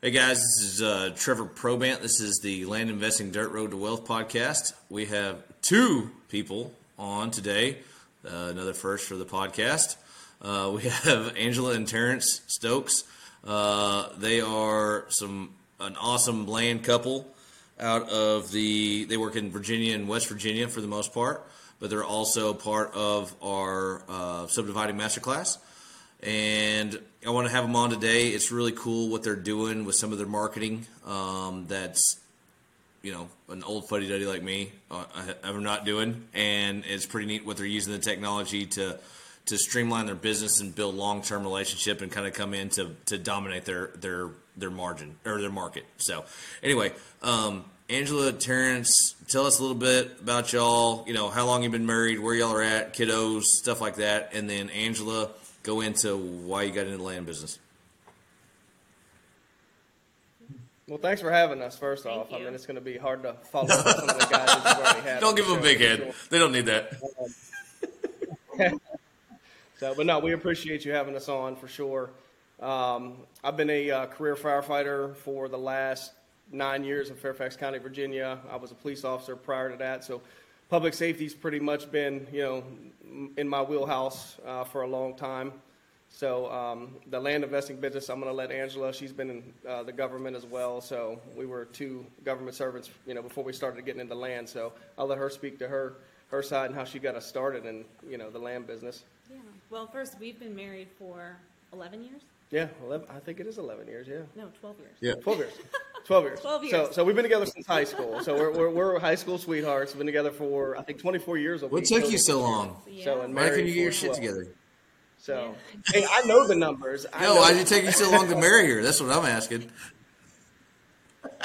Hey guys, this is uh, Trevor Probant. This is the Land Investing Dirt Road to Wealth podcast. We have two people on today, uh, another first for the podcast. Uh, we have Angela and Terence Stokes. Uh, they are some an awesome land couple out of the. They work in Virginia and West Virginia for the most part, but they're also part of our uh, subdividing masterclass and I want to have them on today. It's really cool what they're doing with some of their marketing. Um, that's you know an old fuddy duddy like me uh, I'm not doing, and it's pretty neat what they're using the technology to to streamline their business and build long term relationship and kind of come in to to dominate their their their margin or their market. So anyway. Um, Angela, Terence, tell us a little bit about y'all. You know, how long you've been married, where y'all are at, kiddos, stuff like that. And then Angela, go into why you got into the land business. Well, thanks for having us. First Thank off, you. I mean it's going to be hard to follow up some of the guys that you've already had. Don't give them a big head. Sure. They don't need that. so, but no, we appreciate you having us on for sure. Um, I've been a uh, career firefighter for the last nine years in Fairfax County, Virginia. I was a police officer prior to that, so public safety's pretty much been, you know, in my wheelhouse uh, for a long time. So um, the land investing business, I'm going to let Angela. She's been in uh, the government as well. So we were two government servants, you know, before we started getting into land. So I'll let her speak to her her side and how she got us started in, you know, the land business. Yeah. Well, first we've been married for 11 years. Yeah, 11, I think it is 11 years. Yeah. No, 12 years. Yeah, 12 years. 12 years. 12 years. So, so we've been together since high school. So we're, we're, we're high school sweethearts. We've been together for, I think, 24 years. What took you so long? Yeah. So, and Why couldn't you get your shit together? So, yeah. hey, I know the numbers. I no, why did it take you so long to marry her? That's what I'm asking.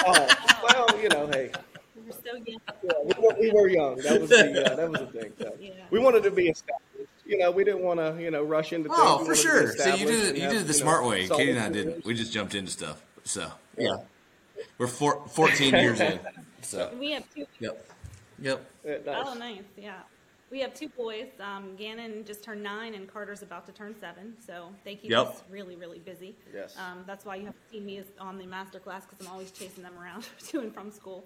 Oh, well, you know, hey. We were so young. Yeah, we were, we were young. That was the, uh, that was the thing. So. Yeah. We wanted to be established you know, we didn't want to, you know, rush into. Things. Oh, for sure. So you did it. You did it the smart know, way. Katie and I didn't. We just jumped into stuff. So yeah, we're four, 14 years in. So we have two. Yep. Yep. nice. Oh, nice. Yeah. We have two boys. Um, Gannon just turned nine, and Carter's about to turn seven. So they keep yep. us really, really busy. Yes. Um, that's why you have seen me on the master class because I'm always chasing them around to and from school.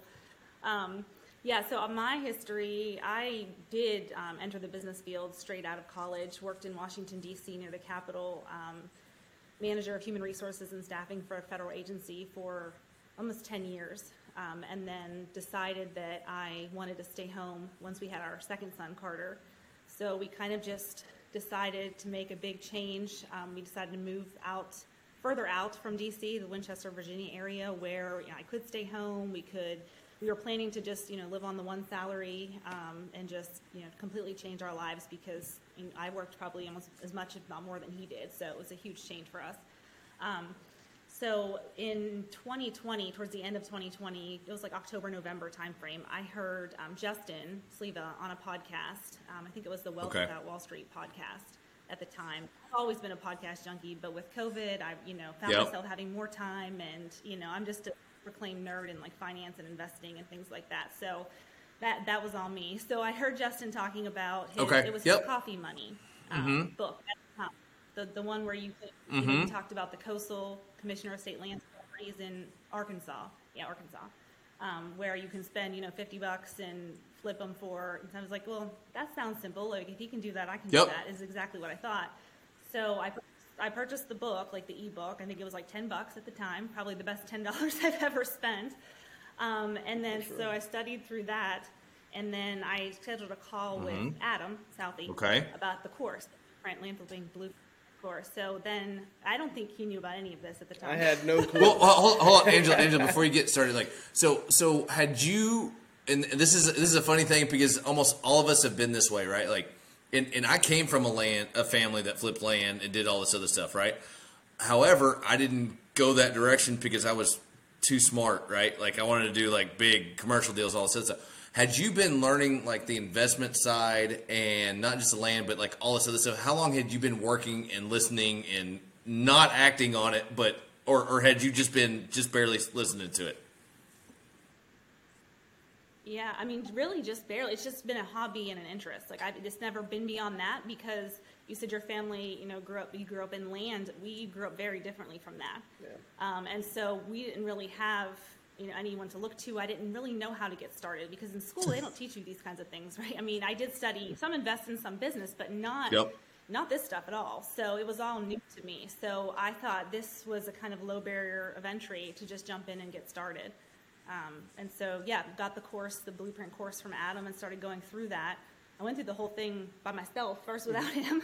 Um, yeah, so on my history, I did um, enter the business field straight out of college, worked in Washington, D.C., near the Capitol, um, manager of human resources and staffing for a federal agency for almost 10 years, um, and then decided that I wanted to stay home once we had our second son, Carter. So we kind of just decided to make a big change. Um, we decided to move out further out from D.C., the Winchester, Virginia area, where you know, I could stay home, we could – we were planning to just you know live on the one salary um, and just you know completely change our lives because I worked probably almost as much if not more than he did, so it was a huge change for us. Um, so in 2020, towards the end of 2020, it was like October November timeframe. I heard um, Justin Sleva on a podcast. Um, I think it was the Wealth okay. Without Wall Street podcast at the time. I've always been a podcast junkie, but with COVID, I you know found yep. myself having more time, and you know I'm just a proclaimed nerd in like finance and investing and things like that. So that that was all me. So I heard Justin talking about his, okay. it was yep. coffee money um, mm-hmm. book. The the one where you, could, mm-hmm. you talked about the coastal commissioner of state land properties in Arkansas. Yeah, Arkansas. Um, where you can spend, you know, 50 bucks and flip them for. And I was like, well, that sounds simple. Like if he can do that, I can yep. do that. Is exactly what I thought. So I I purchased the book, like the ebook. I think it was like 10 bucks at the time, probably the best $10 I've ever spent. Um, and then sure. so I studied through that, and then I scheduled a call mm-hmm. with Adam Southey okay. about the course, Grant Landfielding Blue course. So then I don't think he knew about any of this at the time. I had no clue. well, hold, hold on, Angela, Angela, before you get started, like, so, so had you, and this is, this is a funny thing because almost all of us have been this way, right? Like, and, and I came from a land a family that flipped land and did all this other stuff, right? However, I didn't go that direction because I was too smart, right? Like I wanted to do like big commercial deals, all this other stuff. Had you been learning like the investment side and not just the land, but like all this other stuff? How long had you been working and listening and not acting on it, but or, or had you just been just barely listening to it? Yeah, I mean, really, just barely. It's just been a hobby and an interest. Like, I've, it's never been beyond that because you said your family, you know, grew up. You grew up in land. We grew up very differently from that, Yeah. um, and so we didn't really have you know anyone to look to. I didn't really know how to get started because in school they don't teach you these kinds of things, right? I mean, I did study some invest in some business, but not Yep. not this stuff at all. So it was all new to me. So I thought this was a kind of low barrier of entry to just jump in and get started. Um, and so, yeah, got the course, the blueprint course from Adam, and started going through that. I went through the whole thing by myself first without him,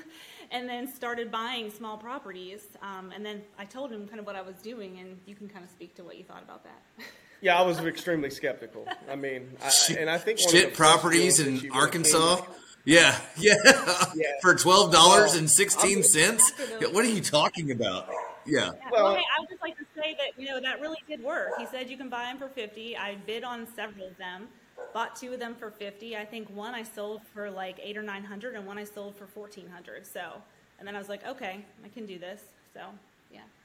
and then started buying small properties. Um, and then I told him kind of what I was doing, and you can kind of speak to what you thought about that. Yeah, I was extremely skeptical. I mean, I, and I think one of the Shit properties in Arkansas. came- Yeah, yeah, Yeah. for twelve dollars Well, and sixteen cents. Yeah, what are you talking about? Yeah, Yeah, Well- well, hey, I would just like to say that you know that really did work. He said you can buy them for fifty. I bid on several of them, bought two of them for fifty. I think one I sold for like eight or nine hundred, and one I sold for fourteen hundred. So, and then I was like, okay, I can do this. So,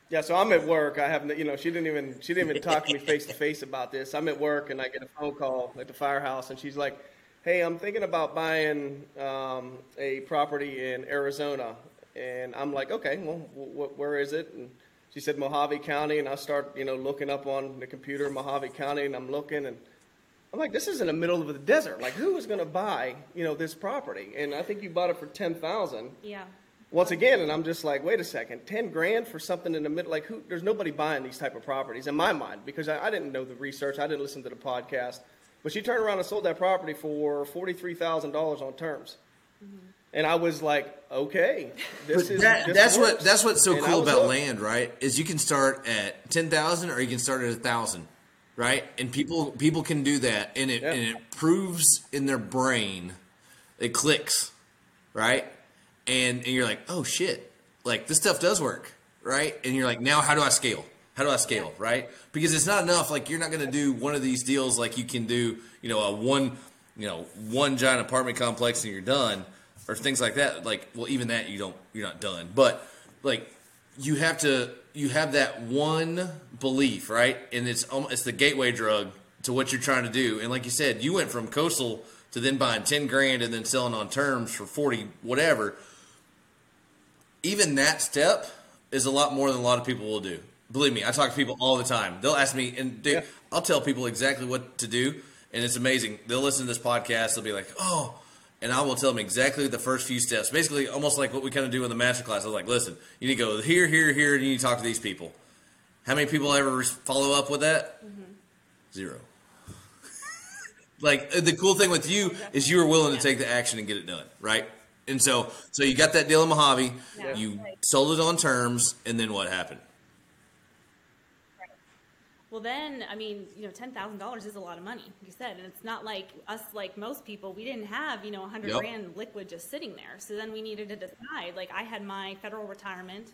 yeah. So I'm at work. I have, you know, she didn't even she didn't even talk to me face to face about this. I'm at work and I get a phone call at the firehouse, and she's like, "Hey, I'm thinking about buying um, a property in Arizona," and I'm like, "Okay, well, w- w- where is it?" And she said Mohave County, and I start, you know, looking up on the computer Mohave County, and I'm looking, and I'm like, "This is in the middle of the desert. Like, who is going to buy, you know, this property?" And I think you bought it for ten thousand Yeah. Once again, and I'm just like, wait a second, ten grand for something in the middle? Like, who? There's nobody buying these type of properties in my mind because I, I didn't know the research, I didn't listen to the podcast. But she turned around and sold that property for forty three thousand dollars on terms, mm-hmm. and I was like, okay, this but is that, this that's what that's what's so And cool about hooked. land, right? Is you can start at ten thousand or you can start at a thousand, right? And people people can do that, and it Yeah. and it proves in their brain, it clicks, right? And and you're like, oh shit, like this stuff does work, right? And you're like, now how do I scale? How do I scale, right? Because it's not enough. Like you're not going to do one of these deals like you can do, you know, a one, you know, one giant apartment complex and you're done, or things like that. Like, well, even that you don't, you're not done. But like, you have to, you have that one belief, right? And it's um, it's the gateway drug to what you're trying to do. And like you said, you went from coastal to then buying ten grand and then selling on terms for forty whatever even that step is a lot more than a lot of people will do. Believe me, I talk to people all the time. They'll ask me, and dude, Yeah. I'll tell people exactly what to do, and it's amazing. They'll listen to this podcast. They'll be like, "Oh," and I will tell them exactly the first few steps. Basically, almost like what we kind of do in the master class. I was like, "Listen, you need to go here, here, here, and you need to talk to these people." How many people ever follow up with that? Zero. like uh, the cool thing with you is you were willing to take the action and get it done, right? And so, so you got that deal in Mojave, Yeah. you sold it on terms, and then what happened? Well, then, I mean, you know, ten thousand dollars is a lot of money, like you said, and it's not like us, like most people, we didn't have, you know, a hundred Yep. grand liquid just sitting there. So then we needed to decide. Like, I had my federal retirement,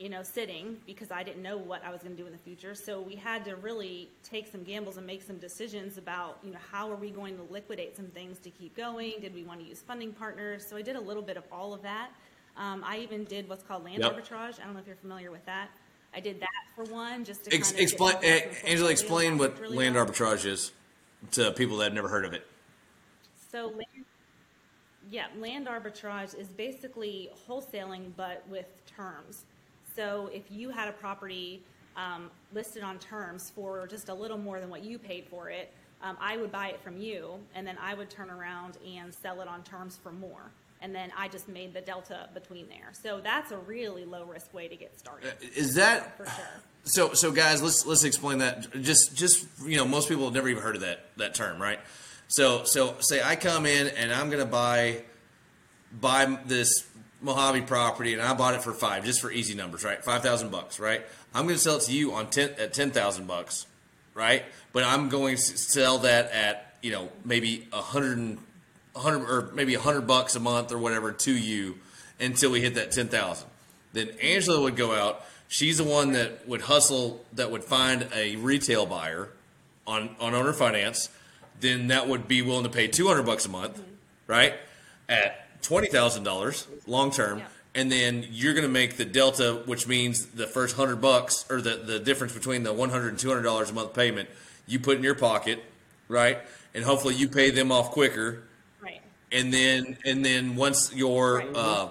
you know, sitting because I didn't know what I was going to do in the future. So we had to really take some gambles and make some decisions about, you know, how are we going to liquidate some things to keep going? Did we want to use funding partners? So I did a little bit of all of that. Um, I even did what's called land Yep. arbitrage. I don't know if you're familiar with that. I did that for one, just to Ex- kind of explain, eh, some Angela, explain what really land arbitrage is to people that have never heard of it. So, land, yeah, land arbitrage is basically wholesaling, but with terms. So, if you had a property um, listed on terms for just a little more than what you paid for it, um, I would buy it from you, and then I would turn around and sell it on terms for more. And then I just made the delta between there. So that's a really low risk way to get started, Is that for sure. so? So, guys, let's let's explain that. Just just you know, most people have never even heard of that that term, right? So so say I come in and I'm going to buy buy this Mojave property, and I bought it for five, just for easy numbers, right? Five thousand bucks, right? I'm going to sell it to you on ten at ten thousand bucks, right? But I'm going to sell that at you know maybe a hundred hundred or maybe a hundred bucks a month or whatever to you until we hit that ten thousand. Then Angela would go out. She's the one that would hustle, that would find a retail buyer on on owner finance. Then that would be willing to pay two hundred bucks a month, right? At twenty thousand dollars long term. Yeah. And then you're going to make the delta, which means the first hundred bucks or the, the difference between the 100 and 200 dollars a month payment, you put in your pocket, right? And hopefully you pay them off quicker Right. and then and then once your Right. uh,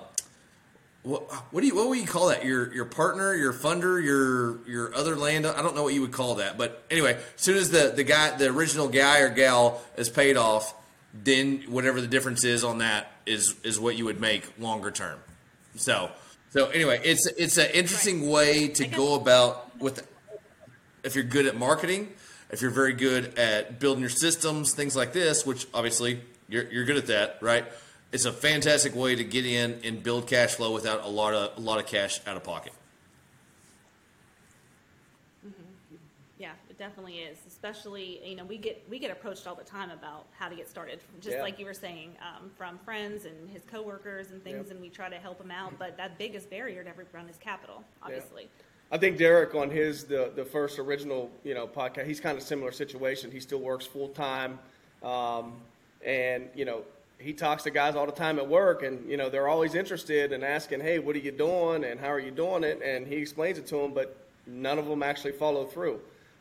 what, what do you what would you call that? Your your partner, your funder, your your other land. I don't know what you would call that, but anyway, as soon as the the guy, the original guy or gal is paid off, then whatever the difference is on that is is what you would make longer term. So so anyway, it's it's an interesting Right. way to go about with if you're good at marketing, if you're very good at building your systems, things like this, which obviously you're, you're good at that, right? It's a fantastic way to get in and build cash flow without a lot of a lot of cash out of pocket. Mm-hmm. Yeah, it definitely is. Especially, you know, we get we get approached all the time about how to get started. Just Yeah. like you were saying, um, from friends and his coworkers and things, Yep. and we try to help him out. But that biggest barrier to everyone is capital, obviously. I think Derek on his the the first original you know podcast, he's kind of similar situation. He still works full time, um, and you know he talks to guys all the time at work, and you know they're always interested and asking, "Hey, what are you doing? And how are you doing it?" And he explains it to them, but none of them actually follow through.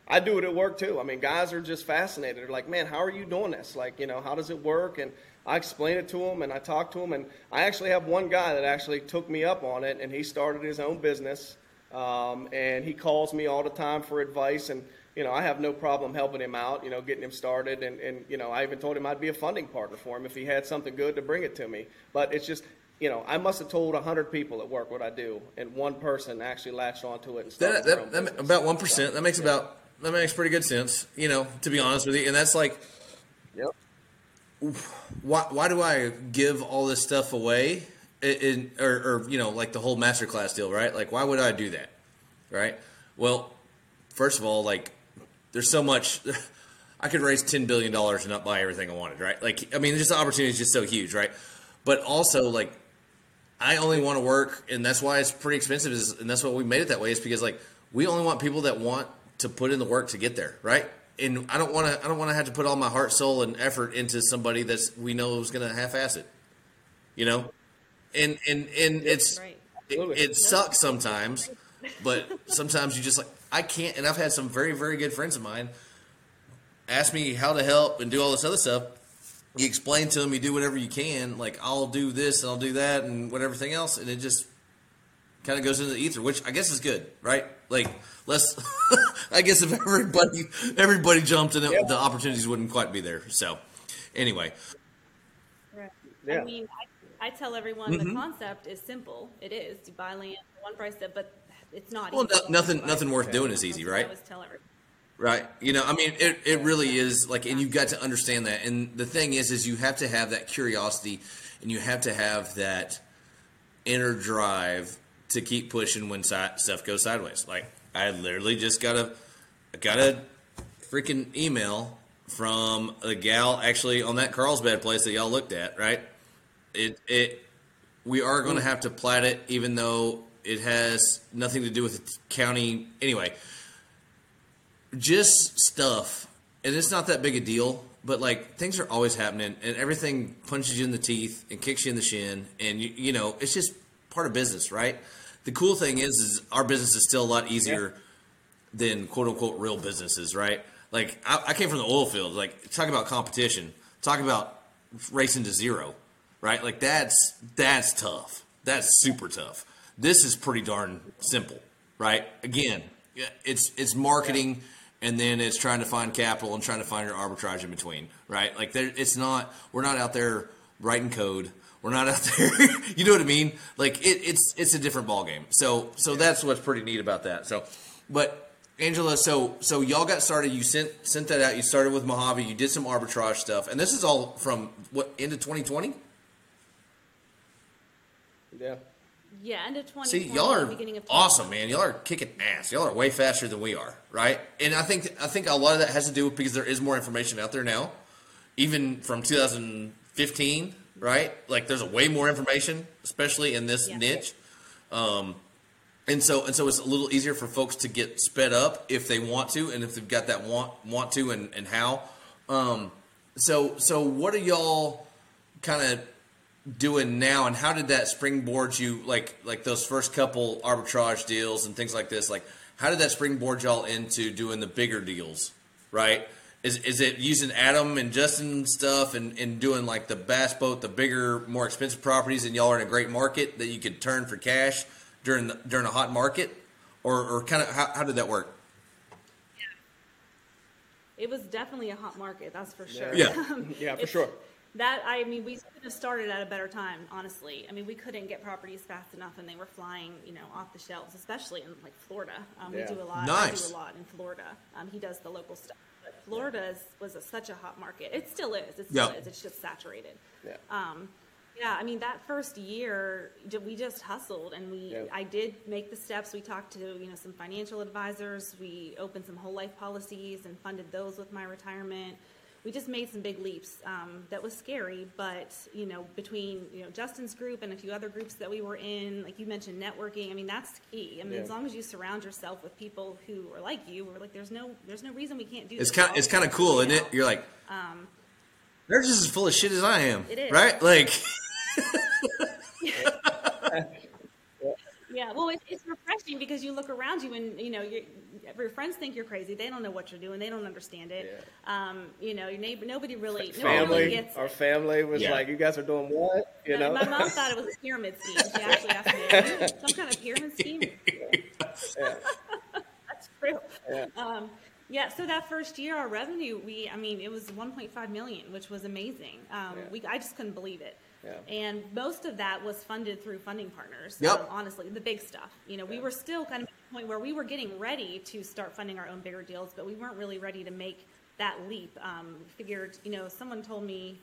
I do it at work too. I mean, guys are just fascinated. They're like, "Man, how are you doing this? Like, you know, how does it work?" And I explain it to them, and I talk to them, and I actually have one guy that actually took me up on it, and he started his own business. Um, and he calls me all the time for advice, and you know I have no problem helping him out, you know, getting him started, and, and you know I even told him I'd be a funding partner for him if he had something good to bring it to me. But it's just, you know, I must have told hundred people at work what I do, and one person actually latched onto it and started That, that, that about one percent. That makes about that makes pretty good sense. You know, to be honest with you, and that's like Yep. why why do I give all this stuff away? In, in or, or you know, like the whole masterclass deal, right? Like, why would I do that? Right? Well, first of all, like, there's so much. I could raise ten billion dollars and not buy everything I wanted, right? Like, I mean, just the opportunity is just so huge, right? But also, like, I only want to work, and that's why it's pretty expensive. Is and that's why we made it that way. Is because like we only want people that want to put in the work to get there, right? And I don't want to. I don't want to have to put all my heart, soul, and effort into somebody that's we know is going to half-ass it. You know, and and and it's Right. it, it sucks sometimes, but sometimes you just like I can't. And I've had some very very good friends of mine ask me how to help and do all this other stuff. You explain to them, you do whatever you can. Like I'll do this and I'll do that and whatever everything else, and it just kind of goes into the ether, which I guess is good, right? Like less. I guess if everybody everybody jumped in it, Yeah. the opportunities wouldn't quite be there. So anyway, Right. Yeah. I mean, I, I tell everyone Mm-hmm. the concept is simple. It is. You buy land one price, that, but it's not. Well, easy. no- nothing- nothing worth doing is easy, That's I right? always tell everyone. Right. You know, I mean, it, it really is like, and you've got to understand that. And the thing is, is you have to have that curiosity and you have to have that inner drive to keep pushing when si- stuff goes sideways. Like, I literally just got a, got a freaking email from a gal actually on that Carlsbad place that y'all looked at, right? It, it, we are going to have to plat it, even though it has nothing to do with the county. Anyway, just stuff, and it's not that big a deal. But like things are always happening, and everything punches you in the teeth and kicks you in the shin, and you, you know it's just part of business, right? The cool thing is, is our business is still a lot easier than quote unquote real businesses, right? Like I, I came from the oil field. Like talk about competition, talk about racing to zero, right? Like that's that's tough. That's super tough. This is pretty darn simple, right? Again, it's it's marketing, and then it's trying to find capital and trying to find your arbitrage in between, right? Like there, it's not. We're not out there writing code. We're not out there. you know what I mean? Like it, it's it's a different ballgame. So so that's what's pretty neat about that. So, but Angela, so so y'all got started. You sent sent that out. You started with Mojave. You did some arbitrage stuff, and this is all from what into 2020. Yeah. Yeah, end of 2020. See, y'all are beginning of awesome, man. Y'all are kicking ass. Y'all are way faster than we are, right? And I think I think a lot of that has to do with because there is more information out there now, even from 2015, right? Like there's a way more information, especially in this Yeah. niche. Um, and so and so it's a little easier for folks to get sped up if they want to, and if they've got that want want to, and and how. Um, so so what are y'all kind of doing now and how did that springboard you like like those first couple arbitrage deals and things like this like how did that springboard y'all into doing the bigger deals right Is, is it using Adam and Justin stuff and, and doing like the bass boat, the bigger, more expensive properties, and y'all are in a great market that you could turn for cash during the, during a hot market, or, or kind of how, how did that work? It was definitely a hot market, that's for sure. Yeah. Yeah, for sure. That I mean, we could have started at a better time. Honestly, I mean, we couldn't get properties fast enough, and they were flying, you know, off the shelves, especially in like Florida. Um, Yeah. We do a lot. Nice. I do a lot in Florida. Um, he does the local stuff, but Florida is, was a, such a hot market. It still is. It still Yeah. is. It's just saturated. Yeah. Um, yeah, I mean that first year we just hustled and we Yeah. I did make the steps. We talked to, you know, some financial advisors. We opened some whole life policies and funded those with my retirement. We just made some big leaps. Um, that was scary, but you know, between you know Justin's group and a few other groups that we were in, like you mentioned, networking. I mean, that's key. I mean, Yeah. as long as you surround yourself with people who are like you, we're like, there's no, there's no reason we can't do. It's this. kind All it's kind of cool, can isn't it? You're like, they're just as full of shit as I am, It is. right? Like, Yeah, well, it's, it's refreshing because you look around you and you know your your friends think you're crazy. They don't know what you're doing. They don't understand it. Um, you know, your neighbor. Nobody really. Nobody really Family, gets our family was Yeah. like, "You guys are doing what?" You No, know. My mom thought it was a pyramid scheme. She actually asked me, "Some kind of pyramid scheme?" yeah. That's true. Yeah. Um, yeah, so that first year, our revenue, we, I mean, it was 1.5 million, which was amazing. Um, Yeah. we, I just couldn't believe it. Yeah. And most of that was funded through funding partners. Yep. Um, honestly, the big stuff. You know, we were still kind of at the point where we were getting ready to start funding our own bigger deals, but we weren't really ready to make that leap. Um, figured, you know, someone told me,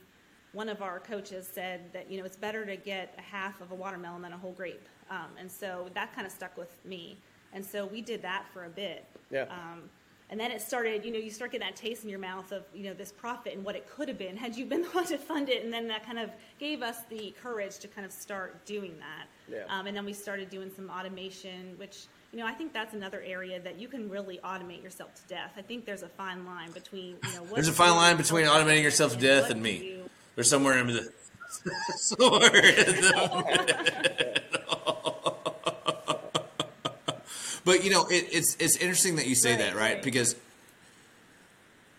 one of our coaches said that, you know, it's better to get a half of a watermelon than a whole grape. Um, and so that kind of stuck with me. And so we did that for a bit. Yeah. Um, and then it started, you know, you start getting that taste in your mouth of, you know, this profit and what it could have been had you been the one to fund it. And then that kind of gave us the courage to kind of start doing that. Yeah. Um, and then we started doing some automation, which, you know, I think that's another area that you can really automate yourself to death. I think there's a fine line between, you know, what there's a fine line between automating yourself to death what and me. do. There's somewhere in the somewhere in the But you know, it, it's it's interesting that you say Right, that, right? right. Because,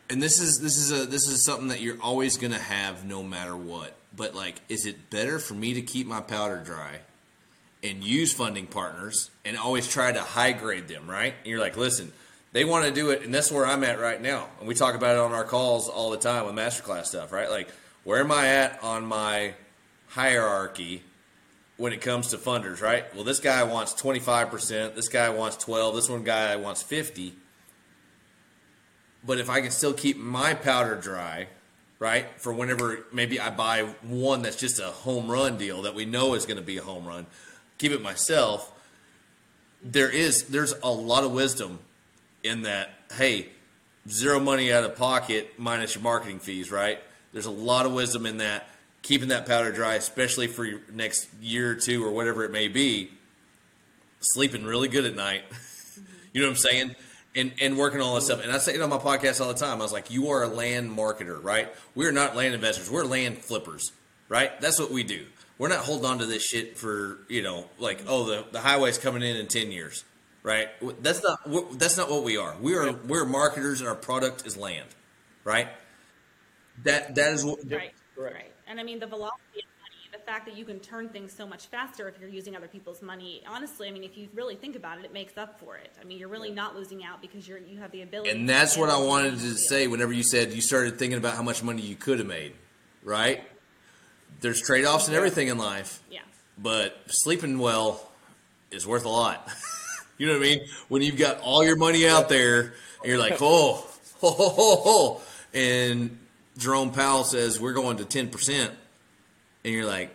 and this is this is a this is something that you're always going to have no matter what. But like, is it better for me to keep my powder dry and use funding partners and always try to high grade them, right? And you're like, listen, they want to do it, and that's where I'm at right now. And we talk about it on our calls all the time with masterclass stuff, right? Like, where am I at on my hierarchy when it comes to funders, right? Well, this guy wants 25%, this guy wants 12, this one guy wants 50. But if I can still keep my powder dry, right, for whenever maybe I buy one that's just a home run deal that we know is going to be a home run, keep it myself. There is there's a lot of wisdom in that. Hey, zero money out of pocket minus your marketing fees, right? There's a lot of wisdom in that. Keeping that powder dry, especially for your next year or two or whatever it may be. Sleeping really good at night. you know what I'm saying? And and working all this stuff. And I say it on my podcast all the time. I was like, you are a land marketer, right? We're not land investors. We're land flippers, right? That's what we do. We're not holding on to this shit for you know, like oh the the highway's coming in in ten years, right? That's not that's not what we are. We are we're marketers, and our product is land, right? That that is what Right. Right. And I mean, the velocity of money, the fact that you can turn things so much faster if you're using other people's money. Honestly, I mean, if you really think about it, it makes up for it. I mean, you're really not losing out because you're you have the ability. And that's what I wanted to say whenever you said you started thinking about how much money you could have made, right? There's trade offs and everything in life, Yeah. but sleeping well is worth a lot. you know what I mean? When you've got all your money out there and you're like, oh, ho, ho, ho, ho. And Jerome Powell says we're going to 10%, and you're like,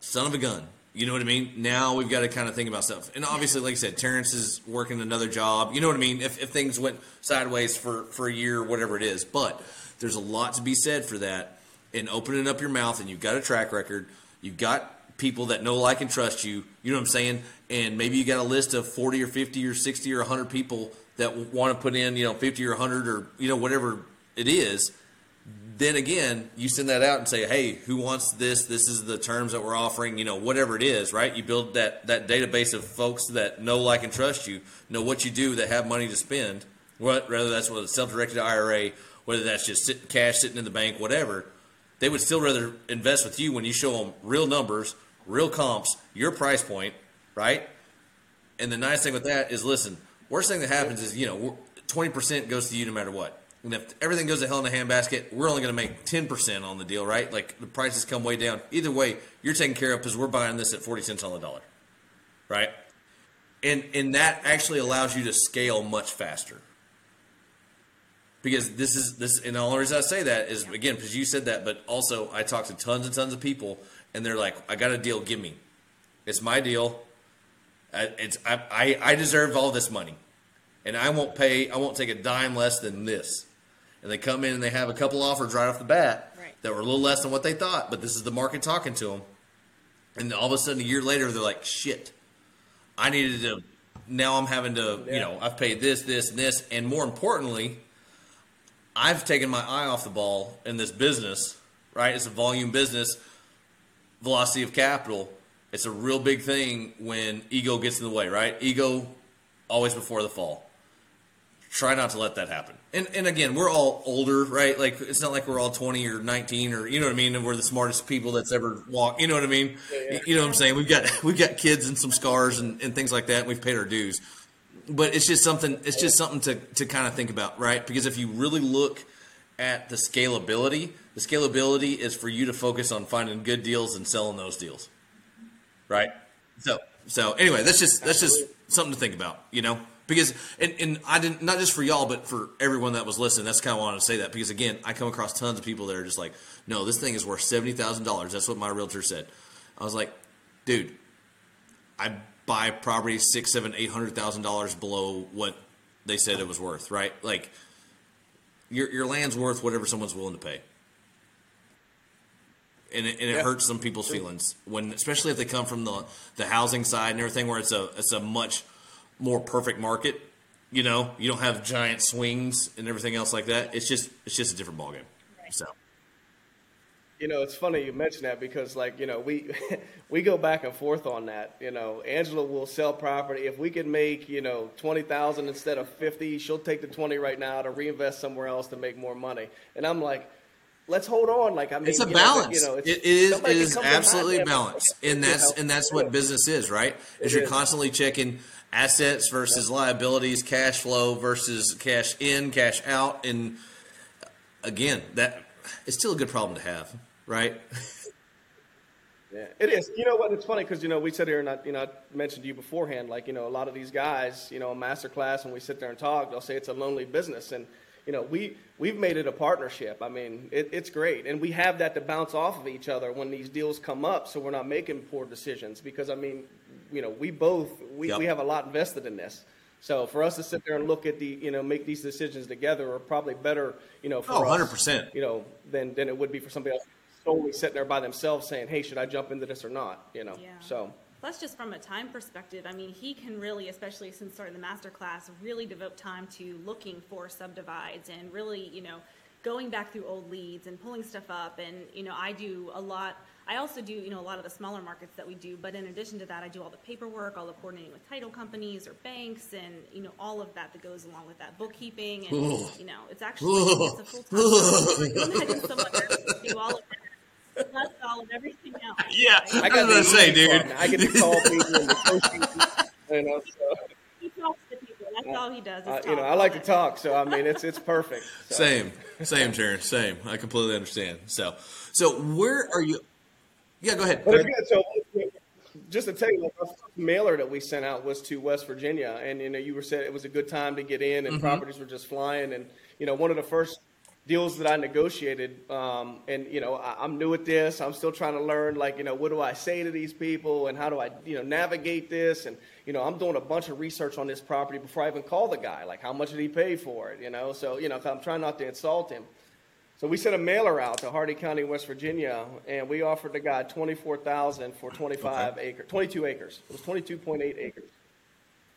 son of a gun. You know what I mean? Now we've got to kind of think about stuff. And obviously, like I said, Terence is working another job. You know what I mean? If, if things went sideways for, for a year, whatever it is. But there's a lot to be said for that. And opening up your mouth, and you've got a track record. You've got people that know, like, and trust you. You know what I'm saying? And maybe you got a list of 40 or 50 or 60 or 100 people that want to put in, you know, 50 or 100 or, you know, whatever it is then again, you send that out and say, "Hey, who wants this? This is the terms that we're offering. You know, whatever it is, right? You build that that database of folks that know, like, and trust you, know what you do, that have money to spend, what whether that's with a self-directed IRA, whether that's just sit, cash sitting in the bank, whatever, they would still rather invest with you when you show them real numbers, real comps, your price point, right? And the nice thing with that is, listen, worst thing that happens is you know twenty percent goes to you no matter what. And if everything goes to hell in a handbasket, we're only going to make ten percent on the deal, right? Like the prices come way down. Either way, you're taken care of because we're buying this at forty cents on the dollar, right? And and that actually allows you to scale much faster. Because this is this, and the only reason I say that is again because you said that, but also I talk to tons and tons of people, and they're like, "I got a deal, give me." It's my deal. It's I, I, I deserve all this money, and I won't pay. I won't take a dime less than this. And they come in and they have a couple offers right off the bat Right. that were a little less than what they thought, but this is the market talking to them. And all of a sudden, a year later, they're like, "Shit, I needed to." Now I'm having to, you know, I've paid this, this, and this, and more importantly, I've taken my eye off the ball in this business. Right, it's a volume business velocity of capital. It's a real big thing when ego gets in the way, right? Ego always before the fall. Try not to let that happen. And and again, we're all older, right? Like it's not like we're all 20 or 19 or you know what I mean, and we're the smartest people that's ever walked, you know what I mean? yeah. You know what I'm saying? We've got we've got kids and some scars and, and things like that, and we've paid our dues. But it's just something it's just something to to kind of think about, right? Because if you really look at the scalability, the scalability is for you to focus on finding good deals and selling those deals right? So so anyway, that's just that's just something to think about, you know, because and, and I didn't not just for y'all, but for everyone that was listening. That's kind of wanted to say that because again, I come across tons of people that are just like, no, this thing is worth seventy thousand dollars. That's what my realtor said. I was like, dude, I buy property six, seven, eight hundred thousand dollars below what they said it was worth, right? Like your your land's worth whatever someone's willing to pay and it, and it Yeah. hurts some people's feelings when, especially if they come from the the housing side and everything, where it's a it's a much more perfect market. You know, you don't have giant swings and everything else like that. It's just it's just a different ballgame. Right. So You know, it's funny you mention that because, like, you know, we we go back and forth on that. You know, Angela will sell property if we can make you know twenty thousand instead of fifty. She'll take the twenty right now to reinvest somewhere else to make more money. And I'm like, let's hold on. Like, I mean, it's a you know, balance. you know, it's, it is it somebody can is come behind absolutely them. balanced, and You that's know? and that's what business is, right? Is It you're is. constantly checking assets versus liabilities, cash flow versus cash in, cash out, and again, that it's still a good problem to have, right? Yeah, it is. You know what? It's funny because you know we sit here and I, you know I mentioned to you beforehand, like you know a lot of these guys, you know, master class when we sit there and talk, they'll say it's a lonely business, and you know we we've made it a partnership. I mean, it, it's great, and we have that to bounce off of each other when these deals come up, so we're not making poor decisions. Because I mean, you know, we both we, Yep. we have a lot invested in this. So for us to sit there and look at the, you know, make these decisions together are probably better, you know, for Oh, 100%. you know, than than it would be for somebody else solely sitting there by themselves saying, "Hey, should I jump into this or not?" You know. Yeah. So Plus, just from a time perspective, I mean, he can really, especially since starting the master class, really devote time to looking for subdivides and really, you know, going back through old leads and pulling stuff up. And you know, I do a lot. I also do, you know, a lot of the smaller markets that we do. But in addition to that, I do all the paperwork, all the coordinating with title companies or banks, and you know, all of that that goes along with that bookkeeping. And you know, it's actually it's a full time. Imagine someone else do all of that. Plus all of everything else. Yeah, right? I was gonna say, dude. I get to call people and negotiate. You know, so, He talks to people. That's all he does. Is uh, talk you know, I all like to talk, so I mean, it's it's perfect. So. Same, same, Terence. Same. I completely understand. So, so where are you? Yeah, go ahead. So just to tell you, first mailer that we sent out was to West Virginia, and you know, you were said it was a good time to get in, and properties were just flying. And you know, one of the first deals that I negotiated, um, and you know, I, I'm new at this. I'm still trying to learn, like, you know, what do I say to these people, and how do I, you know, navigate this? And you know, I'm doing a bunch of research on this property before I even call the guy. Like, how much did he pay for it? You know, so you know, I'm trying not to insult him. So we sent a mailer out to Hardy County, West Virginia, and we offered the guy twenty-four thousand for twenty-five acres, twenty-two acres. It was twenty-two point eight acres.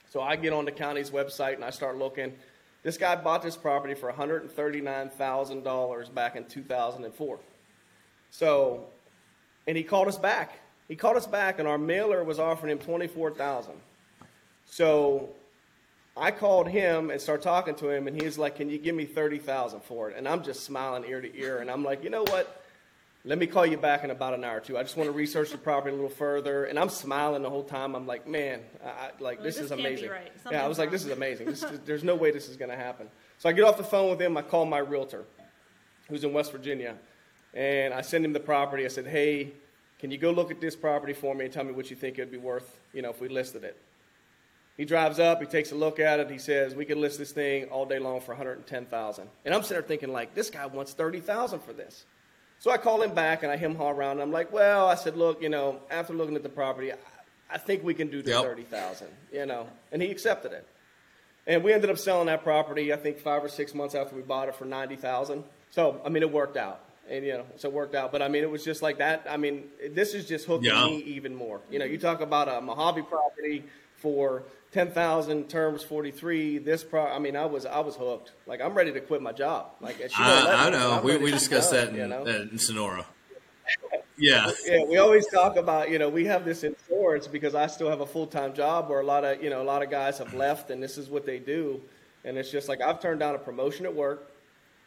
So I get on the county's website and I start looking. This guy bought this property for one hundred and thirty-nine thousand dollars back in two thousand and four. So, and he called us back. He called us back, and our mailer was offering him twenty-four thousand. So I called him and started talking to him, and he's like, "Can you give me thirty thousand for it?" And I'm just smiling ear to ear, and I'm like, "You know what? Let me call you back in about an hour or two. I just want to research the property a little further." And I'm smiling the whole time. I'm like, "Man, I, like this, this is amazing." right. Yeah, I was Something's like, "This is amazing. This is, there's no way this is going to happen." So I get off the phone with him. I call my realtor, who's in West Virginia, and I send him the property. I said, "Hey, can you go look at this property for me and tell me what you think it'd be worth? You know, if we listed it." He drives up, he takes a look at it, he says, We could list this thing all day long for 110000 And I'm sitting there thinking, like, this guy wants 30000 for this. So I call him back and I him haw around. And I'm like, Well, I said, Look, you know, after looking at the property, I, I think we can do the Yep. 30000 you know. And he accepted it. And we ended up selling that property, I think, five or six months after we bought it for 90000 So, I mean, it worked out. And, you know, so it worked out. But, I mean, it was just like that. I mean, this is just hooking Yeah. me even more. You know, you talk about a Mojave property for 10,000 terms 43 this pro I mean I was I was hooked. Like I'm ready to quit my job. Like I, I know. We, we discussed go, that in, you know? in Sonora. Yeah. yeah we always talk about you know we have this in insurance because I still have a full-time job where a lot of you know a lot of guys have left and this is what they do. And it's just like I've turned down a promotion at work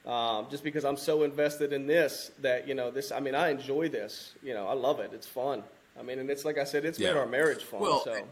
um, just because I'm so invested in this that you know this I mean I enjoy this. You know I love it. It's fun. I mean and it's like I said it's made Yeah. our marriage fun Well, so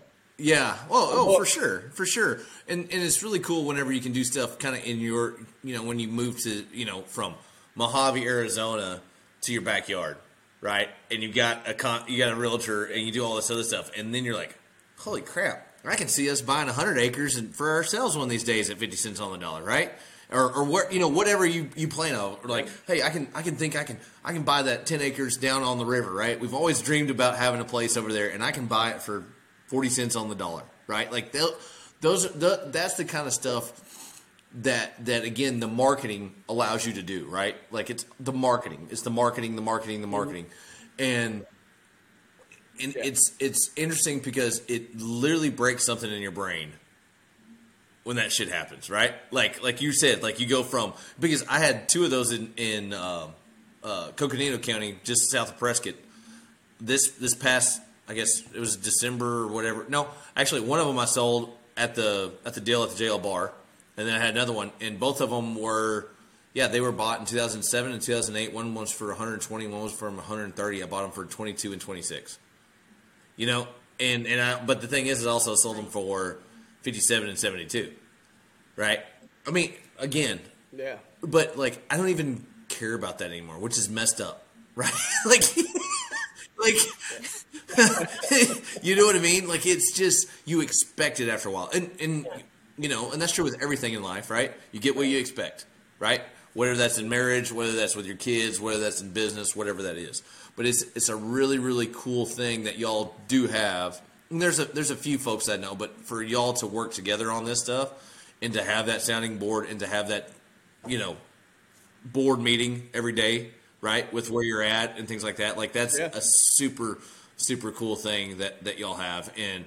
Yeah. Oh, oh, well, oh, for sure, for sure. And and it's really cool whenever you can do stuff kind of in your, you know, when you move to, you know, from Mojave, Arizona to your backyard, right? And you've got a con- you got a realtor and you do all this other stuff, and then you're like, holy crap, I can see us buying hundred acres and for ourselves one of these days at fifty cents on the dollar, right? Or, or where you know whatever you, you plan of or like hey I can I can think I can I can buy that ten acres down on the river right we've always dreamed about having a place over there and I can buy it for 40 cents on the dollar, right? Like those, the, that's the kind of stuff that that again the marketing allows you to do, right? Like it's the marketing, it's the marketing, the marketing, the marketing, and and it's it's interesting because it literally breaks something in your brain when that shit happens, right? Like like you said, like you go from because I had two of those in in um uh, Coconino County, just south of Prescott. This this past, I guess it was December or whatever. No, actually, one of them I sold at the at the deal at the jail bar, and then I had another one, and both of them were. Yeah, they were bought in 2007 and 2008. One was for 120, one was for 130. I bought them for 22 and 26. You know, and and I, but the thing is, is I also sold them for 57 and 72. Right? I mean, again, yeah but like I don't even care about that anymore, which is messed up, right? like, like, you know what I mean? Like it's just you expect it after a while, and and you know, and that's true with everything in life, right? You get what you expect, right? Whether that's in marriage, whether that's with your kids, whether that's in business, whatever that is. But it's it's a really really cool thing that y'all do have. And there's a there's a few folks I know, but for y'all to work together on this stuff and to have that sounding board and to have that, you know, board meeting every day, right, with where you're at and things like that. Like that's Yeah. a super super cool thing that that y'all have. And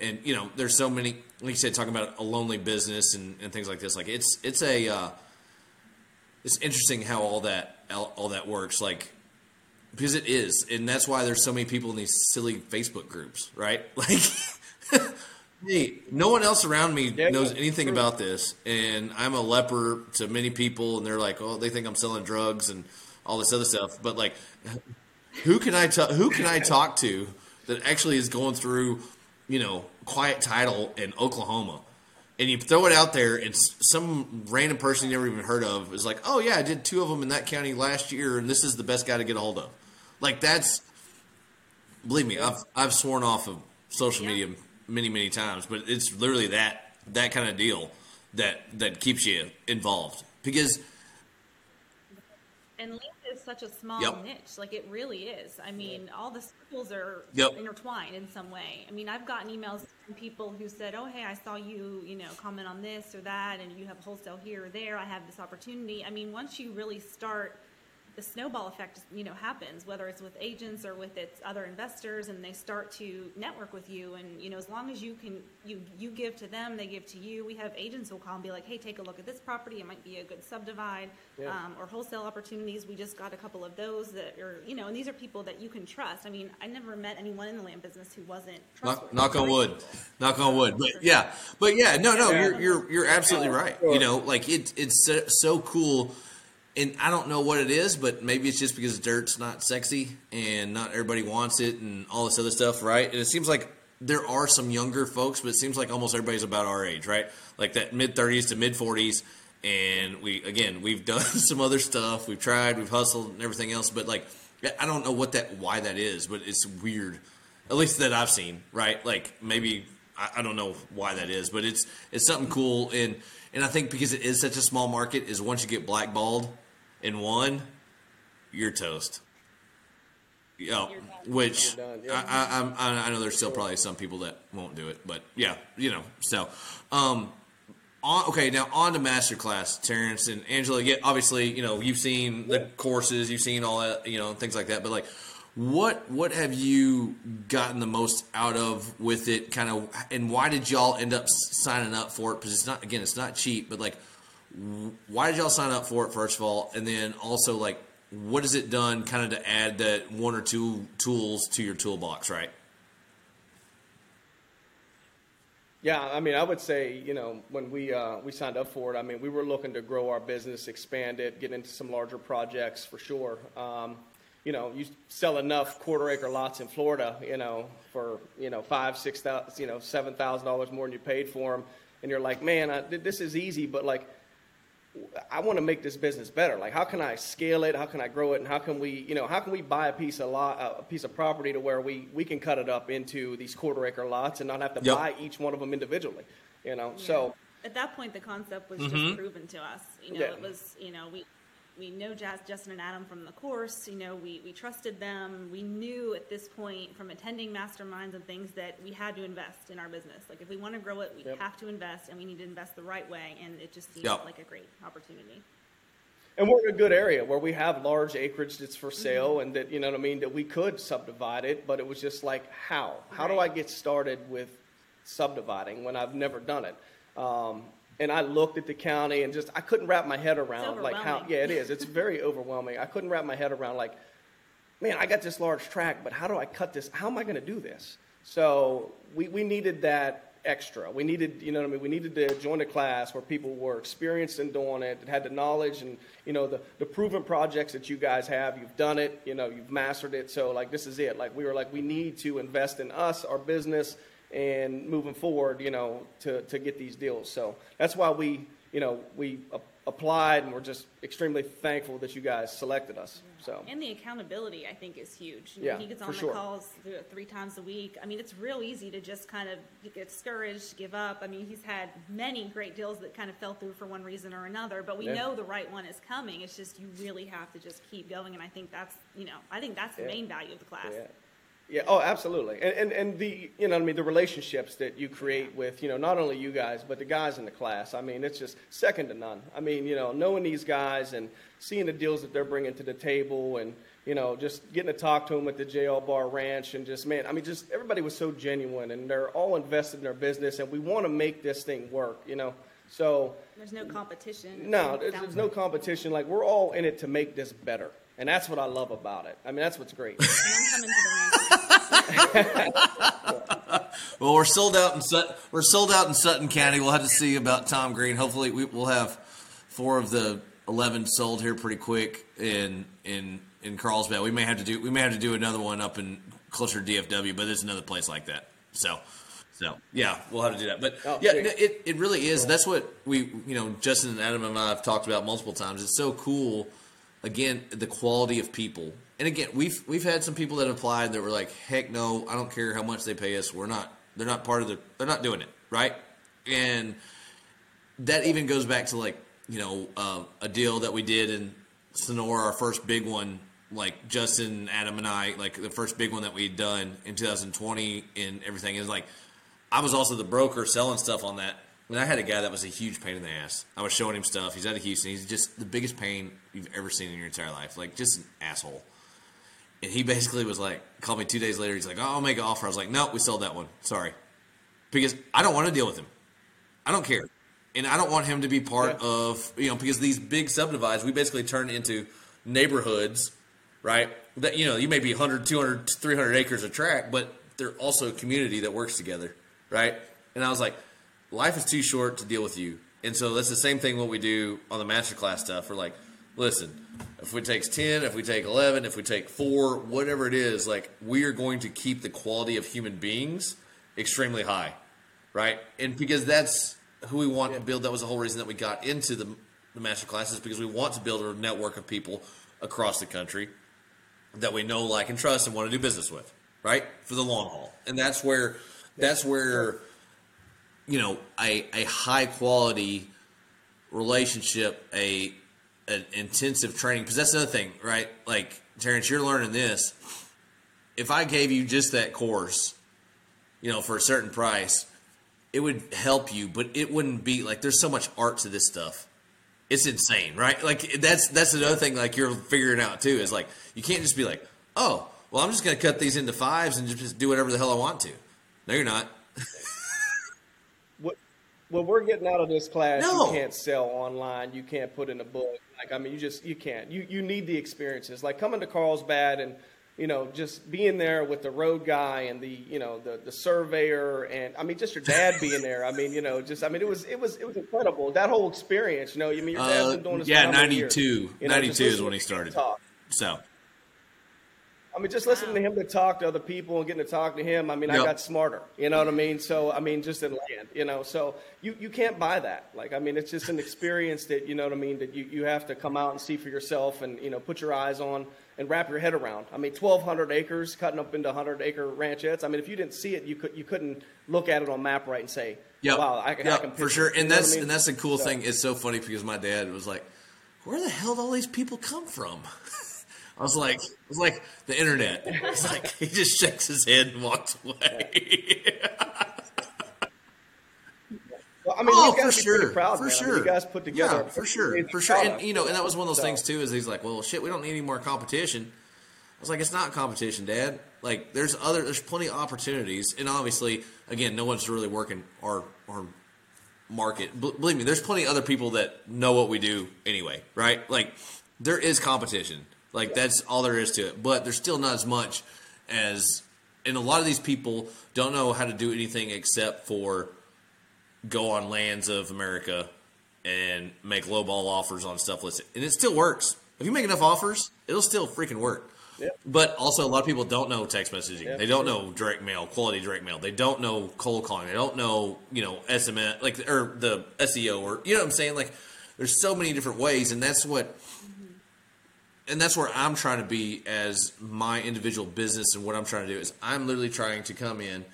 and you know there's so many like you said talking about a lonely business and, and things like this like it's it's a uh, it's interesting how all that all, that works like because it is. And that's why there's so many people in these silly facebook groups right? Like hey no one else around me Yeah, knows anything true. about this. And i'm a leper to many people and they're like oh they think i'm selling drugs and all this other stuff. But like who can i ta- who can i talk to that actually is going through you know quiet title in oklahoma and you throw it out there, and some random person you never even heard of is like, "Oh yeah, I did two of them in that county last year, and this is the best guy to get a hold of." Like that's, believe me, I've I've sworn off of social Yeah. media many many times, but it's literally that that kind of deal that that keeps you involved because And is such a small Yep. niche. Like it really is. I mean, all the circles are Yep. intertwined in some way. I mean, I've gotten emails from people who said, "Oh, hey, I saw you, you know, comment on this or that, and you have wholesale here or there. I have this opportunity." I mean, once you really start the snowball effect, you know, happens, whether it's with agents or with its other investors, and they start to network with you. And you know, as long as you can, you you give to them, they give to you. We have agents who will call and be like, "Hey, take a look at this property. It might be a good subdivide Yeah. um, or wholesale opportunities." We just got a couple of those that are, you know, and these are people that you can trust. I mean, I never met anyone in the land business who wasn't Knock, trustworthy. knock on wood. Knock on wood. But yeah, but yeah, no, no, Yeah. you're you're you're absolutely right. You know, like it it's so, so cool. And I don't know what it is, but maybe it's just because dirt's not sexy and not everybody wants it and all this other stuff, right? And it seems like there are some younger folks, but it seems like almost everybody's about our age, right? Like that mid 30s to mid 40s. And we, again, we've done some other stuff. We've tried, we've hustled and everything else. But like, I don't know what that, why that is, but it's weird at least that I've seen, right? Like maybe I, I don't know why that is, but it's it's something cool, and and I think because it is such a small market, is once you get blackballed in one, you're toast. Yeah, You're done. which You're done, yeah. I, I, I'm- I, I know there's still probably some people that won't do it, but yeah, you know. So, um, on, okay, now on to masterclass, Terence and Angela. Yeah, obviously, you know you've seen the courses, you've seen all that, you know, things like that. But like, what what have you gotten the most out of with it? Kind of, and why did y'all end up signing up for it? Because it's not again, it's not cheap, but like, why did y'all sign up for it first of all, and then also like, what has it done, kind of to add that one or two tools to your toolbox, right? Yeah, I mean, I would say, you know, when we uh, we signed up for it, I mean, we were looking to grow our business, expand it, get into some larger projects for sure. Um, you know, you sell enough quarter acre lots in Florida, you know, for you know five, six thousand, you know, seven thousand dollars more than you paid for them, and you're like, man, I, this is easy, but like, I want to make this business better. Like, how can I scale it? How can I grow it? And how can we, you know, how can we buy a piece of lot, a piece of property to where we we can cut it up into these quarter acre lots and not have to Yep. buy each one of them individually. You know, so at that point, the concept was Mm-hmm. just proven to us. You know, Yeah. it was you know we we know Jazz, Justin and Adam from the course. You know, we we trusted them. We knew at this point from attending masterminds and things that we had to invest in our business. Like if we want to grow it, we Yep. have to invest, and we need to invest the right way. And it just seemed Yep. like a great opportunity. And we're in a good area where we have large acreage that's for sale and that, you know what I mean, that we could subdivide it, but it was just like, how? How do I get started with subdividing when I've never done it? Um, and I looked at the county and just, I couldn't wrap my head around like how, yeah, it is. It's very overwhelming. I couldn't wrap my head around like, man, I got this large tract, but how do I cut this? How am I going to do this? So we, we needed that extra. We needed, you know what I mean? We needed to join a class where people were experienced in doing it, that had the knowledge and, you know, the, the proven projects that you guys have. You've done it, you know, you've mastered it. So, like, this is it. Like, we were like, we need to invest in us, our business, and moving forward, you know, to, to get these deals. So that's why we, you know, we applied and we're just extremely thankful that you guys selected us. So. And the accountability, I think, is huge. You know, Yeah, he gets on the sure. calls three times a week. I mean, it's real easy to just kind of get discouraged, give up. I mean, he's had many great deals that kind of fell through for one reason or another, but we Yeah. know the right one is coming. It's just you really have to just keep going, and I think that's you know, I think that's the Yeah. main value of the class. Yeah. Oh, absolutely. And, and and the you know I mean the relationships that you create with you know not only you guys but the guys in the class. I mean it's just second to none. I mean you know knowing these guys and seeing the deals that they're bringing to the table and you know just getting to talk to them at the JL Bar Ranch and just man I mean just everybody was so genuine and they're all invested in their business and we want to make this thing work. You know so. There's no competition. No, there's, there's no competition. Like we're all in it to make this better, and that's what I love about it. I mean, that's what's great. And I'm coming to the ranch. Well, we're sold out in Sut- we're sold out in Sutton County. We'll have to see about Tom Green. Hopefully, we, we'll have four of the eleven sold here pretty quick in in in Carlsbad. We may have to do we may have to do another one up in closer to DFW, but there's another place like that. So. So yeah, we'll have to do that. But Oh, yeah, no, it, it really is. That's what we you know Justin and Adam and I have talked about multiple times. It's so cool. Again, the quality of people. And again, we've we've had some people that applied that were like, heck no, I don't care how much they pay us. We're not. They're not part of the. They're not doing it right. And that even goes back to like you know uh, a deal that we did in Sonora, our first big one. Like Justin, Adam, and I, like the first big one that we'd done in 2020, and everything is like I was also the broker selling stuff on that, And I had a guy that was a huge pain in the ass. I was showing him stuff. He's out of Houston. He's just the biggest pain you've ever seen in your entire life. Like just an asshole. And he basically was like, called me two days later. He's like, "Oh, I'll make an offer." I was like, "No, we sold that one. Sorry," because I don't want to deal with him. I don't care, and I don't want him to be part Yeah. of you know because these big subdivides we basically turn into neighborhoods, right? That you know you may be 100, 200, 300 acres of tract, but they're also a community that works together, right? And I was like, life is too short to deal with you, and so that's the same thing what we do on the masterclass stuff. We're like, listen, if we takes ten, if we take eleven, if we take four, whatever it is, like we are going to keep the quality of human beings extremely high, right? And because that's who we want to build. That was the whole reason that we got into the the master classes because we want to build a network of people across the country that we know, like, and trust, and want to do business with, right, for the long haul. And that's where that's where you know a a high quality relationship, a an intensive training. Because that's another thing, right? Like Terence, you're learning this. If I gave you just that course, you know, for a certain price, it would help you, but it wouldn't be like there's so much art to this stuff. It's insane, right? Like that's that's another thing. Like you're figuring out too is like you can't just be like, oh, well, I'm just to cut these into fives and just do whatever the hell I want to. No, you're not. What we're getting out of this class No. you can't sell online you can't put in a book like i mean you just you can't you you need the experiences like coming to carlsbad and you know just being there with the road guy and the you know the the surveyor and i mean just your dad being there i mean you know just i mean it was it was it was incredible that whole experience you know i mean your dad's Uh, been doing this yeah, for how many years? 92. You know, 92 is when he started. talk. So mean, just listening to him to talk to other people and getting to talk to him. I mean, Yep. I got smarter. You know what I mean? So, I mean, just in land, you know. So you, you can't buy that. Like, I mean, it's just an experience that you know what I mean. That you, you have to come out and see for yourself, and you know, put your eyes on and wrap your head around. I mean, twelve hundred acres cutting up into hundred acre ranchettes. I mean, if you didn't see it, you could you couldn't look at it on MapRight and say, yeah, wow, I can, yeah, I can for sure. And know what I that's mean? and that's the cool So- thing. It's so funny because my dad was like, "Where the hell do all these people come from?" I was like, "It was like the internet." He's like, he just shakes his head and walks away. Well, I mean, oh, you guys for sure, proud, for man. I mean, sure. you guys put together, yeah, for sure, for sure. And you know, and that was one of those So- things too. Is he's like, "Well, shit, we don't need any more competition." I was like, "It's not competition, Dad. Like, there's other, there's plenty of opportunities, and obviously, again, no one's really working our our market. B- believe me, there's plenty of other people that know what we do anyway, right? Like, there is competition. Like, that's all there is to it. But there's still not as much as, and a lot of these people don't know how to do anything except for go on lands of America and make lowball offers on stuff listed, and it still works. If you make enough offers, it'll still freaking work. Yep. But also, a lot of people don't know text messaging. Yeah, they don't know direct mail, quality direct mail. They don't know cold calling. They don't know, you know, SMS, like or the SEO, or you know what I'm saying. Like, there's so many different ways, and that's what, and that's where I'm trying to be as my individual business, and what I'm trying to do is I'm literally trying to come in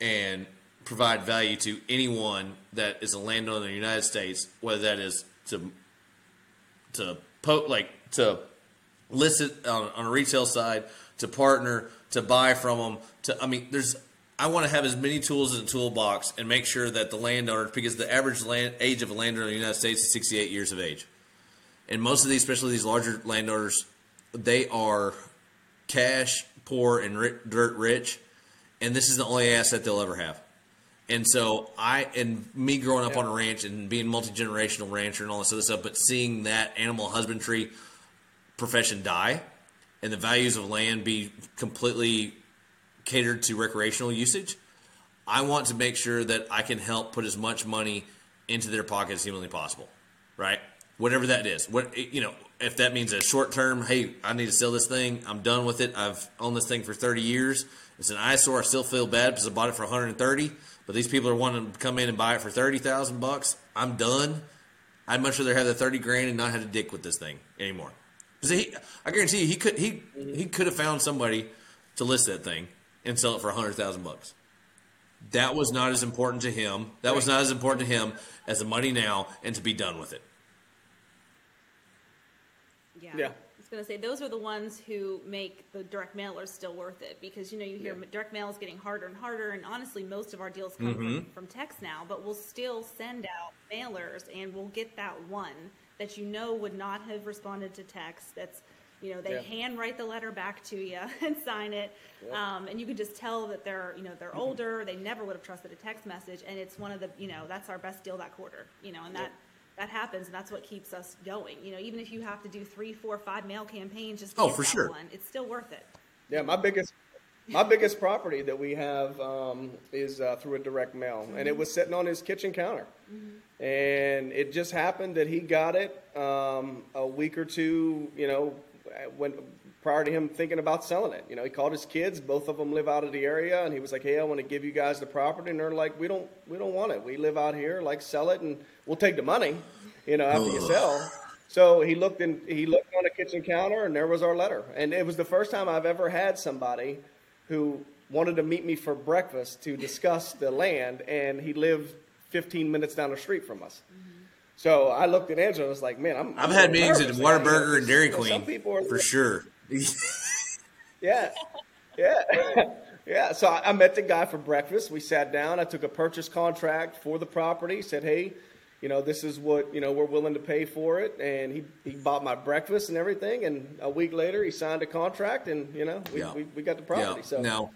and provide value to anyone that is a landowner in the United States, whether that is to to po- like to list it on, on a retail side, to partner, to buy from them. To I mean, there's I want to have as many tools in the toolbox and make sure that the landowner, because the average land, age of a landowner in the United States is 68 years of age, and most of these, especially these larger landowners, they are cash poor and ri- dirt rich, and this is the only asset they'll ever have. And so I and me growing up on a ranch and being multi generational rancher and all this other stuff, but seeing that animal husbandry profession die and the values of land be completely catered to recreational usage, I want to make sure that I can help put as much money into their pocket as humanly possible, right? Whatever that is, what you know, if that means a short term, hey, I need to sell this thing, I'm done with it. I've owned this thing for 30 years. It's an eyesore. I still feel bad because I bought it for 130, but these people are wanting to come in and buy it for 30,000 bucks. I'm done. I'd much rather have the 30 grand and not have to dick with this thing anymore. He, I guarantee you, he could he he could have found somebody to list that thing and sell it for 100,000 bucks. That was not as important to him. That was not as important to him as the money now and to be done with it. Yeah. Yeah. going to say those are the ones who make the direct mailers still worth it because you know you hear Yeah. direct mail is getting harder and harder, and honestly, most of our deals come from, from text now. But we'll still send out mailers, and we'll get that one that you know would not have responded to text. That's you know they Yeah. handwrite the letter back to you and sign it, um, and you can just tell that they're you know they're older. They never would have trusted a text message, and it's one of the you know that's our best deal that quarter. You know, and that that happens, and that's what keeps us going. You know, even if you have to do three, four, five mail campaigns just to Oh, get for that sure. one, it's still worth it. Yeah, my biggest my biggest property that we have um, is uh, through a direct mail, and it was sitting on his kitchen counter, and it just happened that he got it um, a week or two, you know, when prior to him thinking about selling it. You know, he called his kids; both of them live out of the area, and he was like, "Hey, I want to give you guys the property," and they're like, "We don't, we don't want it. We live out here. Like, sell it, and we'll take the money, you know, after you sell." So he looked in, he looked on the kitchen counter, and there was our letter. And it was the first time I've ever had somebody who wanted to meet me for breakfast to discuss the land, and he lived 15 minutes down the street from us. Mm-hmm. So I looked at Angela and was like, "Man, I'm." I've I'm had meetings at nervous. Like, you know, Whataburger and Dairy you know, Queen Some people are for sure. yeah, yeah, yeah. So I, I met the guy for breakfast. We sat down. I took a purchase contract for the property. Said, "Hey, you know, this is what you know we're willing to pay for it." And he he bought my breakfast and everything. And a week later, he signed a contract, and you know, we Yeah. we, we got the property. yeah. So Now,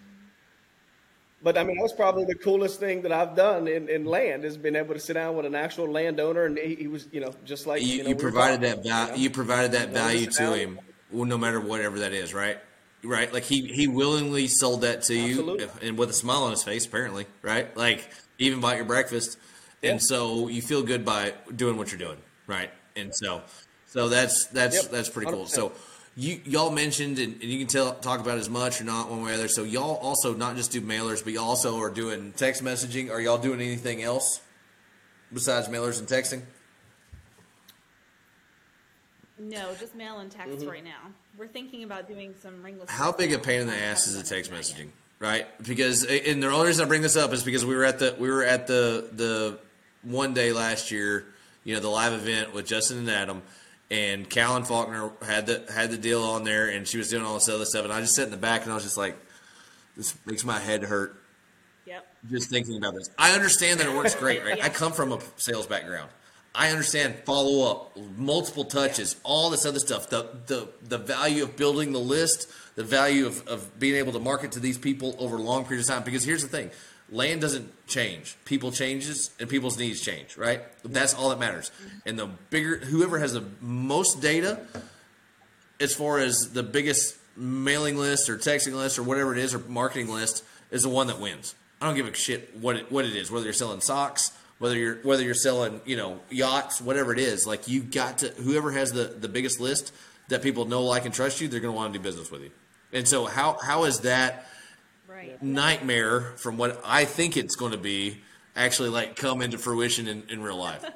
But I mean, that was probably the coolest thing that I've done in, in land is been able to sit down with an actual landowner, and he, he was, you know, just like you, you, know, you we provided talking, that value. you know? You provided that value to him, well, no matter whatever that is, right? Right. Like he he willingly sold that to you, Absolutely. if- and with a smile on his face, apparently, right? Like even bought your breakfast, Yeah. and so you feel good by doing what you're doing, right? And so, so that's that's Yep, that's pretty cool. 100%. So. You, y'all mentioned, and, and you can tell, talk about as much or not one way or other. So y'all also not just do mailers, but y'all also are doing text messaging. Are y'all doing anything else besides mailers and texting? No, just mail and text Mm-hmm. right now. We're thinking about doing some ringless. How big a pain in the ass is the text messaging, right? Because and the only reason I bring this up is because we were at the we were at the the one day last year, you know, the live event with Justin and Adam, and Callan Faulkner had the had the deal on there, and she was doing all this other stuff, and I just sat in the back and I was just like, this makes my head hurt Yep. just thinking about this. I understand that it works great, right? Yeah. I come from a sales background. I understand follow up, multiple touches, all this other stuff. The the the value of building the list, the value of, of being able to market to these people over long periods of time. Because here's the thing. Land doesn't change. People changes and people's needs change, right? That's all that matters. And the bigger whoever has the most data as far as the biggest mailing list or texting list or whatever it is or marketing list is the one that wins. I don't give a shit what it, what it is, whether you're selling socks, whether you're whether you're selling you know yachts, whatever it is. Like you got to whoever has the the biggest list that people know, like, and trust you, they're going to want to do business with you. And so how how is that Right. nightmare from what I think it's going to be actually like come into fruition in, in real life?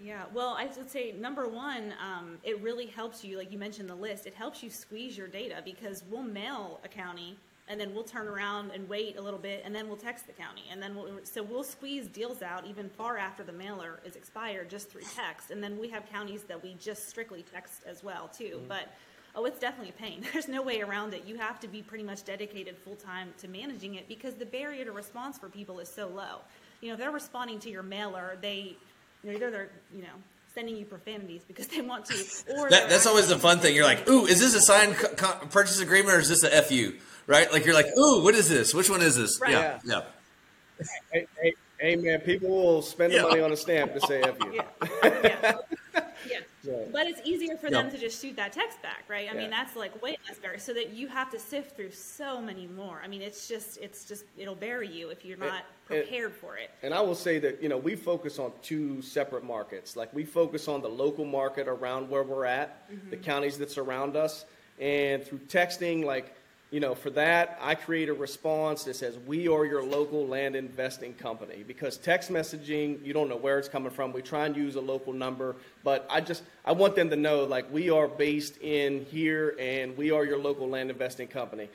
Yeah, well, I would say number one, um, it really helps you, like you mentioned the list, it helps you squeeze your data because we'll mail a county and then we'll turn around and wait a little bit and then we'll text the county. And then we'll, so we'll squeeze deals out even far after the mailer is expired just through text. And then we have counties that we just strictly text as well, too. Mm-hmm. But oh, it's definitely a pain. There's no way around it. You have to be pretty much dedicated full time to managing it because the barrier to response for people is so low. You know, if they're responding to your mailer, they, you know, either they're, you know, sending you profanities because they want to, or That, that's always the fun thing. You're like, ooh, is this a signed co- co- purchase agreement or is this a FU? Right? Like you're like, ooh, what is this? Which one is this? Right. Yeah, yeah. Hey, hey, hey, man, people will spend the Yeah. money on a stamp to say FU. Yeah. yeah. Yeah. Right. But it's easier for Yeah. them to just shoot that text back, right? I mean, that's like way less barrier. So that you have to sift through so many more. I mean, it's just, it's just, it'll bury you if you're not it- prepared for it. And I will say that you know we focus on two separate markets. Like we focus on the local market around where we're at, the mm-hmm. counties that surround us, and through texting, like you know, for that I create a response that says we are your local land investing company because text messaging you don't know where it's coming from. We try and use a local number, but I just I want them to know like we are based in here and we are your local land investing company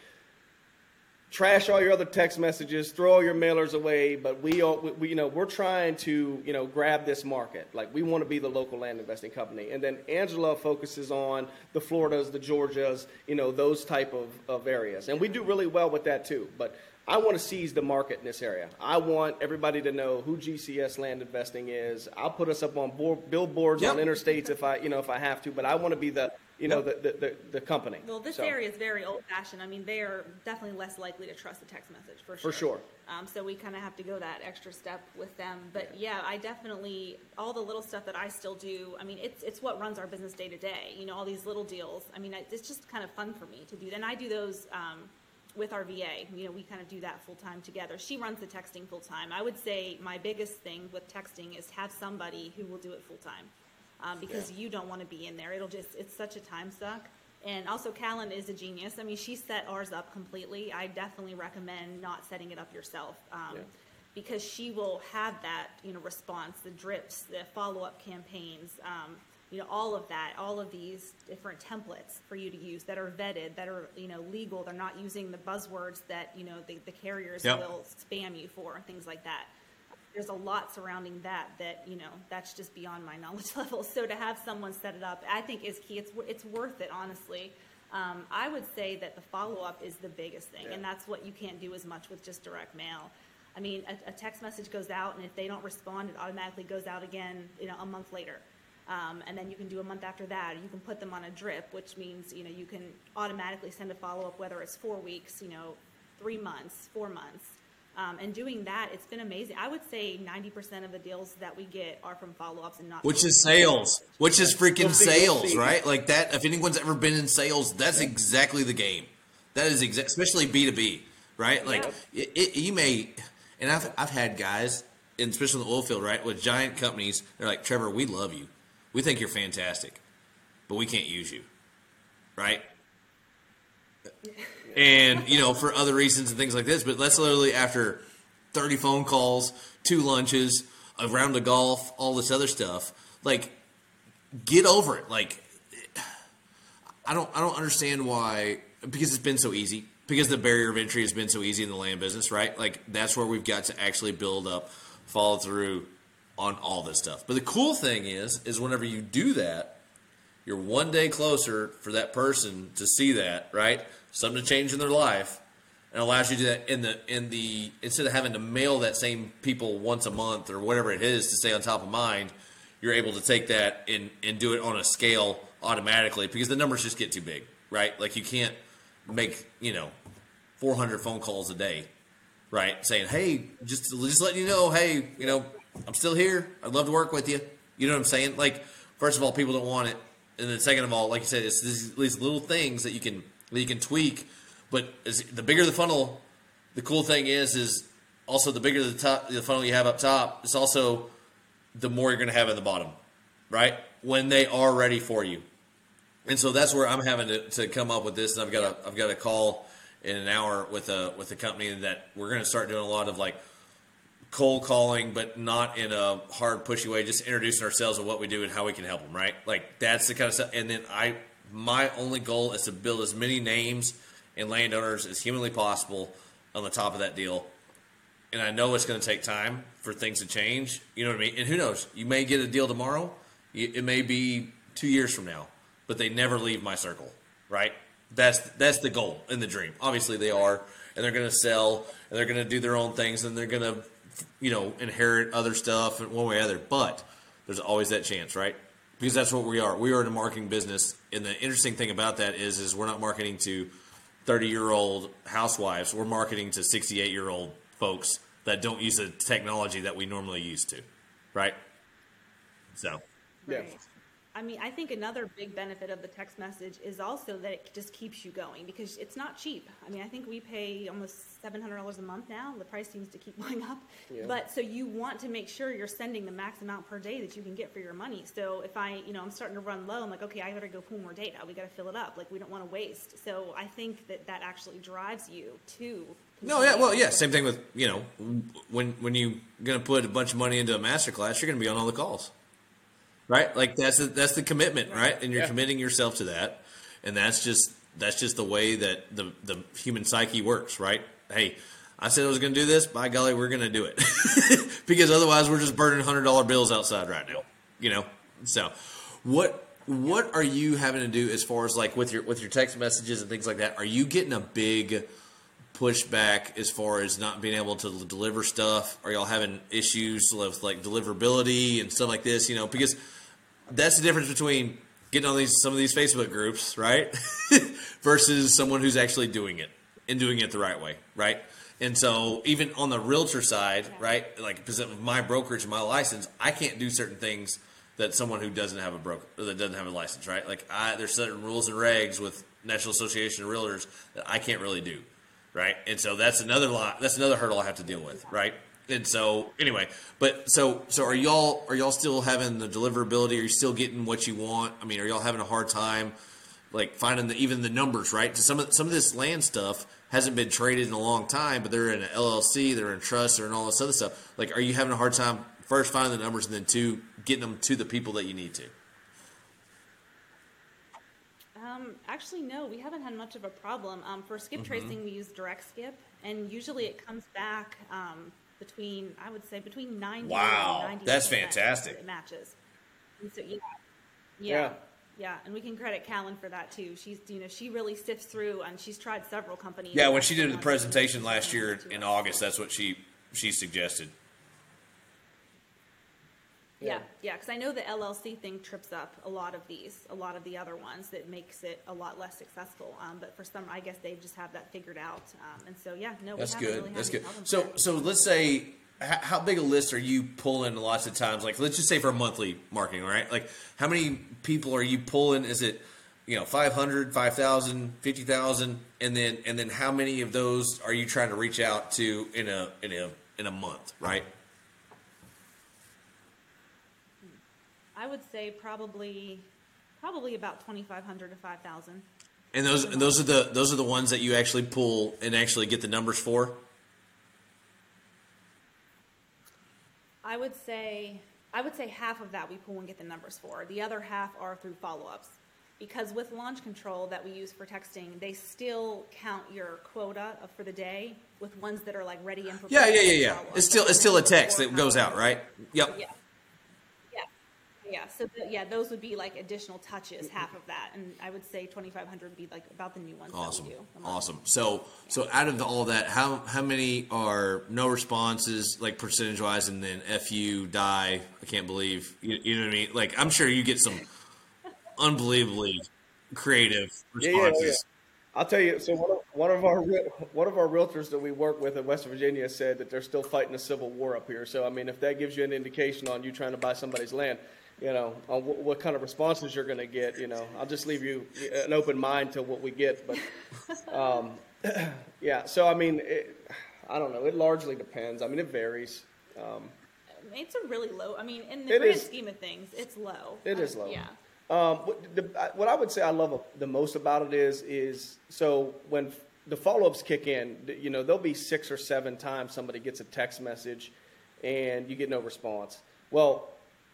trash all your other text messages, throw all your mailers away. But we, all, we, we, you know, we're trying to, you know, grab this market. Like we want to be the local land investing company. And then Angela focuses on the Floridas, the Georgias, you know, those type of, of areas. And we do really well with that too. But I want to seize the market in this area. I want everybody to know who GCS Land Investing is. I'll put us up on board, billboards Yep. on interstates if I, you know, if I have to. But I want to be the, you know, the, the, the, the company. Well, this So, area is very old fashioned. I mean, they are definitely less likely to trust a text message for sure. For sure. Um, so we kind of have to go that extra step with them. But yeah, I definitely all the little stuff that I still do. I mean, it's it's what runs our business day to day. You know, all these little deals. I mean, I- it's just kind of fun for me to do. And I do those. Um, with our VA, you know, we kind of do that full time together. She runs the texting full time. I would say my biggest thing with texting is have somebody who will do it full time, um, because you don't want to be in there. It'll just it's such a time suck. And also, Callan is a genius. I mean, she set ours up completely. I definitely recommend not setting it up yourself. Um, Yeah. Because she will have that, you know, response, the drips, the follow-up campaigns, um, you know, all of that, all of these different templates for you to use that are vetted, that are, you know, legal. They're not using the buzzwords that, you know, the, the carriers Yep. will spam you for, things like that there's a lot surrounding that that you know that's just beyond my knowledge level. So to have someone set it up, I think is key. It's it's worth it, honestly. Um, I would say that the follow up is the biggest thing, and that's what you can't do as much with just direct mail. I mean, a, a text message goes out, and if they don't respond, it automatically goes out again, you know, a month later. Um, and then you can do a month after that. You can put them on a drip, which means you know you can automatically send a follow up, whether it's four weeks, you know, three months, four months. Um, and doing that, it's been amazing. I would say 90% of the deals that we get are from follow ups and not. Which is sales. Which is freaking You'll see, you'll sales, right? Like that. If anyone's ever been in sales, that's exactly the game. That is exactly, especially B two B, right? Like it, it, you may, and I've I've had guys, and especially in the oil field, right, with giant companies. They're like, Trevor, we love you, we think you're fantastic, but we can't use you, right? and you know for other reasons and things like this. But that's literally after thirty phone calls, two lunches, a round of golf, all this other stuff. Like, get over it. Like, I don't I don't understand why because it's been so easy. Because the barrier of entry has been so easy in the land business, right? Like that's where we've got to actually build up, follow through on all this stuff. But the cool thing is, is whenever you do that, you're one day closer for that person to see that, right? Something to change in their life, and allows you to do that in the in the instead of having to mail that same people once a month or whatever it is to stay on top of mind, you're able to take that and and do it on a scale automatically because the numbers just get too big, right? Like you can't make you know 400 phone calls a day, right? Saying, hey, just just letting you know, hey, you know, I'm still here. I'd love to work with you. You know what I'm saying? Like, first of all, people don't want it, and then second of all, like you said, it's these, these little things that you can that you can tweak. But the bigger the funnel, the cool thing is is also the bigger the top the funnel you have up top. It's also the more you're going to have at the bottom, right? When they are ready for you. And so that's where I'm having to, to come up with this. And I've got a I've got a call in an hour with a with a company that we're going to start doing a lot of like cold calling, but not in a hard pushy way. Just introducing ourselves and what we do and how we can help them. Right? Like that's the kind of stuff. And then I my only goal is to build as many names and landowners as humanly possible on the top of that deal. And I know it's going to take time for things to change. You know what I mean? And who knows? You may get a deal tomorrow. It may be two years from now, but they never leave my circle, right? That's that's the goal and the dream. Obviously, they are, and they're going to sell, and they're going to do their own things, and they're going to, you know, inherit other stuff in one way or other. But there's always that chance, right? Because that's what we are. We are in a marketing business, and the interesting thing about that is, is we're not marketing to 30 year old housewives. We're marketing to 68 year old folks that don't use the technology that we normally used to, right? So, Yeah. I mean, I think another big benefit of the text message is also that it just keeps you going because it's not cheap. I mean, I think we pay almost seven hundred dollars a month now. The price seems to keep going up. Yeah. But so you want to make sure you're sending the max amount per day that you can get for your money. So if I, you know, I'm starting to run low, I'm like, okay, I got to go pull more data. We got to fill it up. Like we don't want to waste. So I think that that actually drives you to. no, yeah, well, yeah, same thing with, you know, when when you're going to put a bunch of money into a master class, you're going to be on all the calls. Right? Like that's the, that's the commitment, right? And you're Yeah. committing yourself to that. And that's just that's just the way that the the human psyche works, right? hey, I said I was going to do this. By golly, we're going to do it because otherwise we're just burning hundred dollar bills outside right now. You know. So, what what are you having to do as far as like with your with your text messages and things like that? Are you getting a big pushback as far as not being able to deliver stuff? Are y'all having issues with like deliverability and stuff like this? You know, because that's the difference between getting on these some of these Facebook groups, right, versus someone who's actually doing it and doing it the right way, right? And so even on the realtor side, right, like because of my brokerage and my license, I can't do certain things that someone who doesn't have a broker that doesn't have a license, right? Like I, there's certain rules and regs with National Association of Realtors that I can't really do, right? And so that's another lot. That's another hurdle I have to deal with, right? And so anyway, but so so are y'all are y'all still having the deliverability? Are you still getting what you want? I mean, are y'all having a hard time like finding the even the numbers right? Some of some of this land stuff hasn't been traded in a long time, but they're in an LLC, they're in trust, they're in all this other stuff. Like, are you having a hard time first finding the numbers and then two getting them to the people that you need to? Um, actually, no, we haven't had much of a problem. Um, for skip mm-hmm. tracing, we use DirectSkip, and usually it comes back um, between, I would say, between 90 wow, and 90 that's fantastic. It matches. So, yeah. yeah. yeah. Yeah, and we can credit Callan for that too. She's you know she really sifts through, and she's tried several companies. Yeah, when she did the presentation last year in August, that's what she she suggested. Yeah, yeah, because I know the LLC thing trips up a lot of these, a lot of the other ones that makes it a lot less successful. Um, but for some, I guess they just have that figured out. Um, and so, yeah, no, that's good. Really that's good. So, there. so let's say, how big a list are you pulling lots of times? Like, let's just say for monthly marketing, right? Like, how many people are you pulling? Is it, you know, 500, 5,000, 50,000? And then, and then how many of those are you trying to reach out to in a, in a, in a month, right? I would say probably probably about twenty five hundred to five thousand. And those and those are the those are the ones that you actually pull and actually get the numbers for. I would say I would say half of that we pull and get the numbers for. The other half are through follow ups. Because with launch control that we use for texting, they still count your quota for the day with ones that are like ready and prepared. Yeah, yeah, yeah, yeah. It's still it's still a text that goes out, right? Yep. Yeah yeah. So the, yeah, those would be like additional touches, half of that, and I would say twenty five hundred would be like about the new ones. Awesome, do, awesome. So yeah. so out of the, all that, how how many are no responses, like percentage wise, and then fu die? I can't believe you, you know what I mean. Like I'm sure you get some unbelievably creative responses. Yeah, yeah, I'll tell you. So one of, one of our one of our realtors that we work with in West Virginia said that they're still fighting a civil war up here. So I mean, if that gives you an indication on you trying to buy somebody's land, you know, on what, what kind of responses you're going to get. You know, I'll just leave you an open mind to what we get. But um, yeah, so I mean, it, I don't know. It largely depends. I mean, it varies. Um, it's a really low. I mean, in the grand is, scheme of things, it's low. It is low. Yeah. Um, what, the, what I would say I love the most about it is is so when the follow ups kick in, you know, there'll be six or seven times somebody gets a text message and you get no response. Well,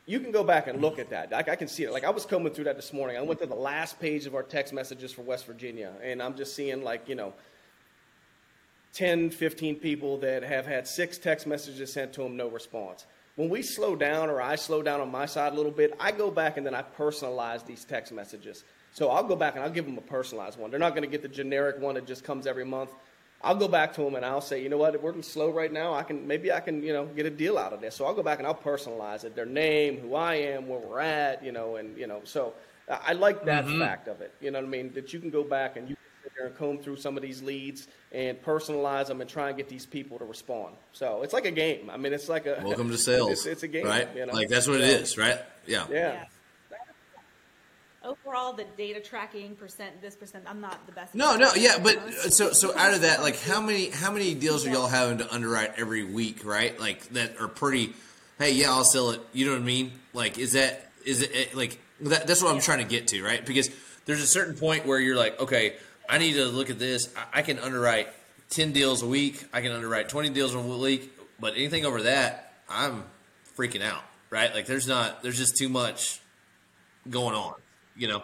you can go back and look at that. I, I, can see it. Like I was combing through that this morning. I went to the last page of our text messages for West Virginia, and I'm just seeing like you know, 10, 15 people that have had six text messages sent to them, no response. When we slow down, or I slow down on my side a little bit, I go back and then I personalize these text messages. So I'll go back and I'll give them a personalized one. They're not going to get the generic one that just comes every month. I'll go back to them and I'll say, you know what, we're slow right now. I can maybe I can you know get a deal out of this. So I'll go back and I'll personalize it, their name, who I am, where we're at, you know, and you know. So I like that mm-hmm. fact of it. You know what I mean? That you can go back and you can sit there and comb through some of these leads and personalize them and try and get these people to respond. So it's like a game. I mean, it's like a welcome to sales. It's, it's a game, right? You know? Like that's what it is, right? Yeah. yeah. yeah overall the data tracking percent this percent i'm not the best no no yeah but so so out of that like how many how many deals are y'all having to underwrite every week right? Like that are pretty hey yeah i'll sell it. You know what i mean? Like is that is it like that, that's what i'm trying to get to right? Because there's a certain point where you're like okay i need to look at this. I, I can underwrite 10 deals a week. I can underwrite 20 deals a week. But anything over that i'm freaking out right? Like there's not there's just too much going on you know.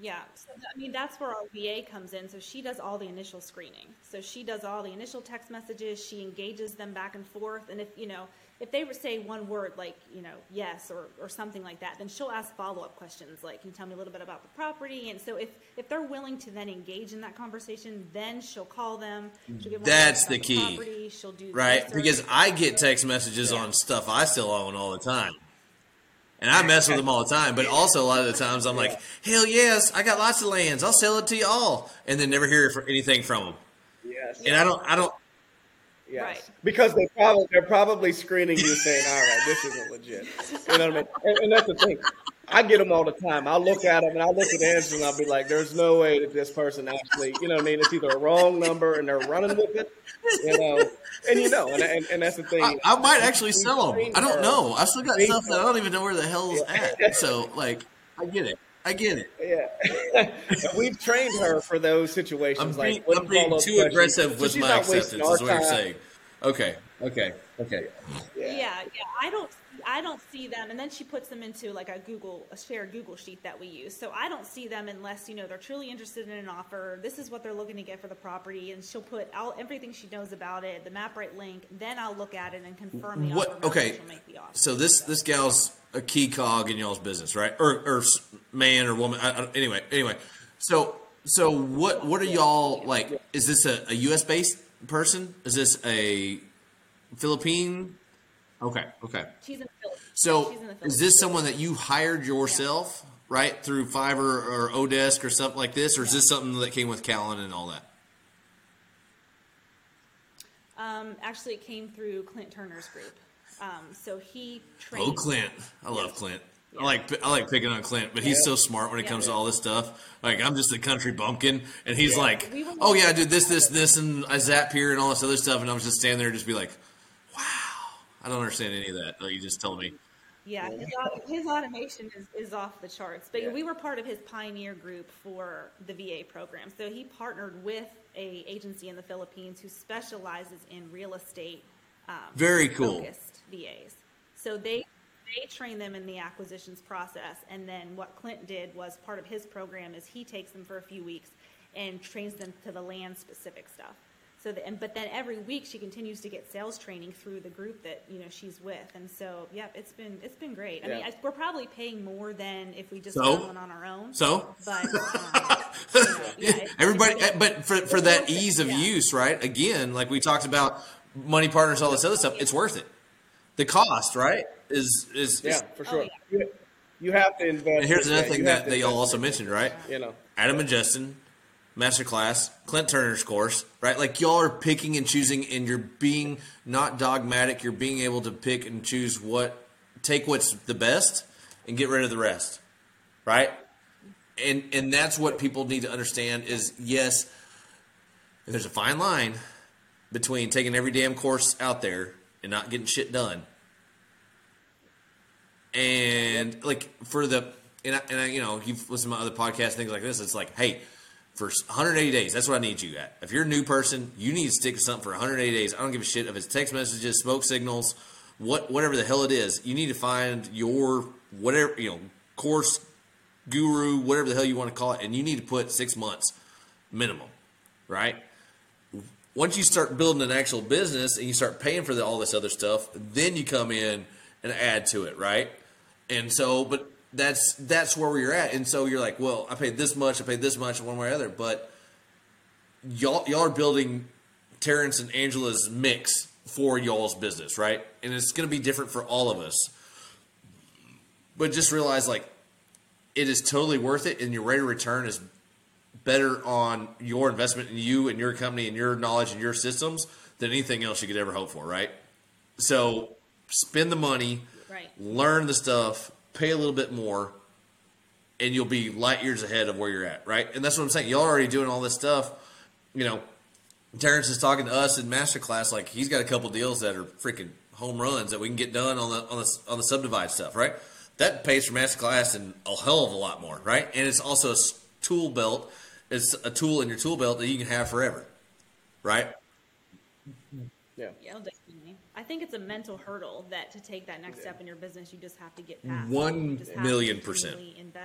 Yeah, so I mean that's where our VA comes in. So she does all the initial screening. So she does all the initial text messages. She engages them back and forth. And if you know if they say one word like you know yes or, or something like that, then she'll ask follow up questions like can you tell me a little bit about the property? And so if if they're willing to then engage in that conversation, then she'll call them. She'll give them That's the key. property, She'll do right? research. Because I get text messages on stuff I still own all the time. And I mess with them all the time, but also a lot of the times I'm like, hell yes, I got lots of lands. I'll sell it to you all, and then never hear for anything from them. Yes. And I don't, I don't. Yes. Right. Because they probably they're probably screening you saying, "All right, this isn't legit." You know what I mean? And, and that's the thing. I get them all the time. I'll look at them and I'll look at the answers and I'll be like, "There's no way that this person actually, you know what I mean? It's either a wrong number and they're running with it, you know." And you know, and, and, and that's the thing. I, I might actually sell them. I don't know. I've still got stuff that I don't even know where the hell hell's at. So like, I get it. I get it. Yeah, we've trained her for those situations. I'm being, like, I'm being too questions. aggressive So with she's my not acceptance. Is our what you're saying. Okay. Okay. Okay. Yeah. Yeah, yeah. I don't, I don't see them, and then she puts them into like a Google, a shared Google sheet that we use. So I don't see them unless you know they're truly interested in an offer. This is what they're looking to get for the property, and she'll put all everything she knows about it, the MapRight link. Then I'll look at it and confirm the What? offer. Okay. She'll make the offer. So this this gal's a key cog in y'all's business, right? Or or man or woman. I, I, anyway, anyway. So so what what are y'all like? Is this a, a U.S. based person? Is this a Philippine? Okay. Okay. she's in the. So in the is this someone that you hired yourself, right, through Fiverr or Odesk or something like this, or is this something that came with Callan and all that? Um, actually, it came through Clint Turner's group. Um, so he trained. Oh, Clint. I love. Clint. I like I like picking on Clint, but he's Yeah. so smart when it Yeah. comes to all this stuff. Like I'm just a country bumpkin, and he's like, "Oh yeah, I did this, this, this, and I zap here and all this other stuff," and I'm just standing there, and just be like, "Wow, I don't understand any of that." Oh, you just told me. Yeah, his, his automation is, is off the charts. But Yeah. we were part of his pioneer group for the VA program. So he partnered with a agency in the Philippines who specializes in real estate. Um, Very cool. Focused VAs. So they they train them in the acquisitions process, and then what Clint did was part of his program is he takes them for a few weeks and trains them to the land specific stuff. So, the, and but then every week she continues to get sales training through the group that you know she's with, and so yeah, it's been it's been great. I mean, I, we're probably paying more than if we just So? one on our own. So? but um, you know, yeah, it's- Everybody, it's- but for for that worth it, ease of yeah. use, right? Again, like we talked about, money partners, all this other stuff. It's worth it. The cost, right? Is is, is Yeah, for Oh, sure. yeah. You, you have to invest. And here's another thing you have that y'all also mentioned, right? You know, Adam and Justin, masterclass, Clint Turner's course, right? Like y'all are picking and choosing, and you're being not dogmatic. You're being able to pick and choose what, take what's the best, and get rid of the rest, right? And and that's what people need to understand is yes, there's a fine line between taking every damn course out there and not getting shit done and like for the and I, and I, you know you've listened to my other podcasts things like this it's like hey for 180 days. That's what i need you at. If you're a new person you need to stick to something for 180 days. I don't give a shit if it's text messages smoke signals what whatever the hell it is. You need to find your whatever you know course guru whatever the hell you want to call it and you need to put six months minimum right? Once you start building an actual business and you start paying for the, all this other stuff, then you come in and add to it, right? And so, but that's that's where you're at. And so you're like, well, I paid this much, I paid this much, one way or other. But y'all y'all are building Terence and Angela's mix for y'all's business, right? And it's going to be different for all of us. But just realize, like, it is totally worth it, and your rate of return is better on your investment in you and your company and your knowledge and your systems than anything else you could ever hope for, right? So spend the money, Right. learn the stuff, pay a little bit more, and you'll be light years ahead of where you're at, right? And that's what I'm saying. Y'all are already doing all this stuff. You know, Terence is talking to us in masterclass like he's got a couple deals that are freaking home runs that we can get done on the on the on the subdivide stuff, right? That pays for masterclass and a hell of a lot more, right? And it's also a tool belt. It's a tool in your tool belt that you can have forever, right? yeah. Yeah, definitely. I think it's a mental hurdle that to take that next step in your business, you just have to get past. One You just have to million percent.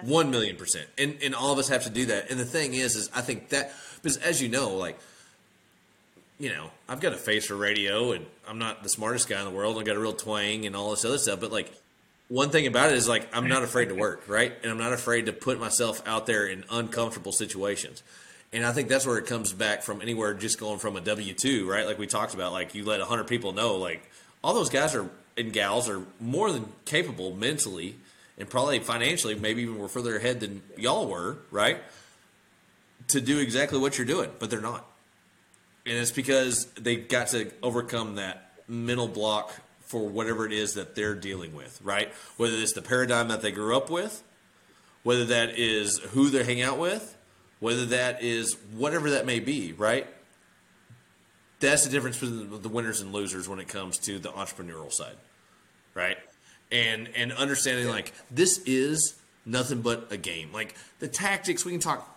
One million percent. And and all of us have to do that. And the thing is, is I think that because as you know, like you know, I've got a face for radio, and I'm not the smartest guy in the world. I've got a real twang and all this other stuff. But like, one thing about it is like I'm not afraid to work, right? And I'm not afraid to put myself out there in uncomfortable situations. And I think that's where it comes back from anywhere just going from a W two, right? Like we talked about, like you let hundred people know, like all those guys are and gals are more than capable mentally and probably financially, maybe even we're further ahead than y'all were, right? To do exactly what you're doing, but they're not. And it's because they got to overcome that mental block for whatever it is that they're dealing with, right? Whether it's the paradigm that they grew up with, whether that is who they hang out with, whether that is whatever that may be, right? That's the difference between the winners and losers when it comes to the entrepreneurial side, right? And and understanding like this is nothing but a game. Like the tactics, we can talk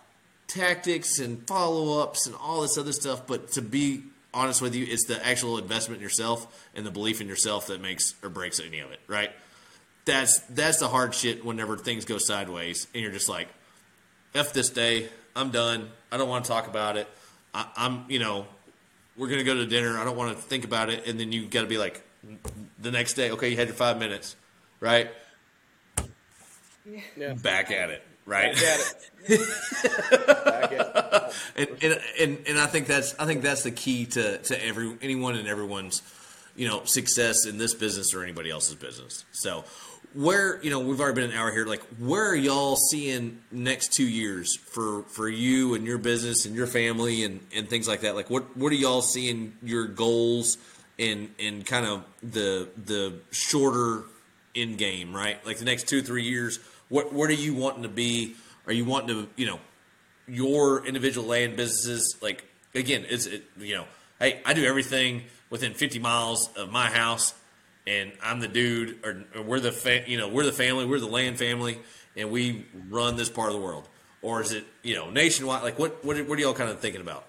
tactics and follow ups and all this other stuff, but to be honest with you, it's the actual investment in yourself and the belief in yourself that makes or breaks any of it, right? That's that's the hard shit whenever things go sideways and you're just like, F this day, I'm done. I don't want to talk about it. I, I'm, you know, we're gonna go to dinner. I don't want to think about it, and then you got to be like, the next day, okay, you had your five minutes, right? Yeah. Back at it, right? Back at it. Back at it. and, and and and I think that's I think that's the key to to every anyone and everyone's you know success in this business or anybody else's business. So where you know we've already been an hour here. Like where are y'all seeing next two years for for you and your business and your family and and things like that? Like what what are y'all seeing your goals and and kind of the the shorter end game right? Like the next two three years. What what are you wanting to be? Are you wanting to you know your individual land businesses like again it's it, you know hey i do everything within 50 miles of my house and i'm the dude or, or we're the fa- you know we're the family we're the land family and we run this part of the world or is it you know nationwide like what what, what are y'all kind of thinking about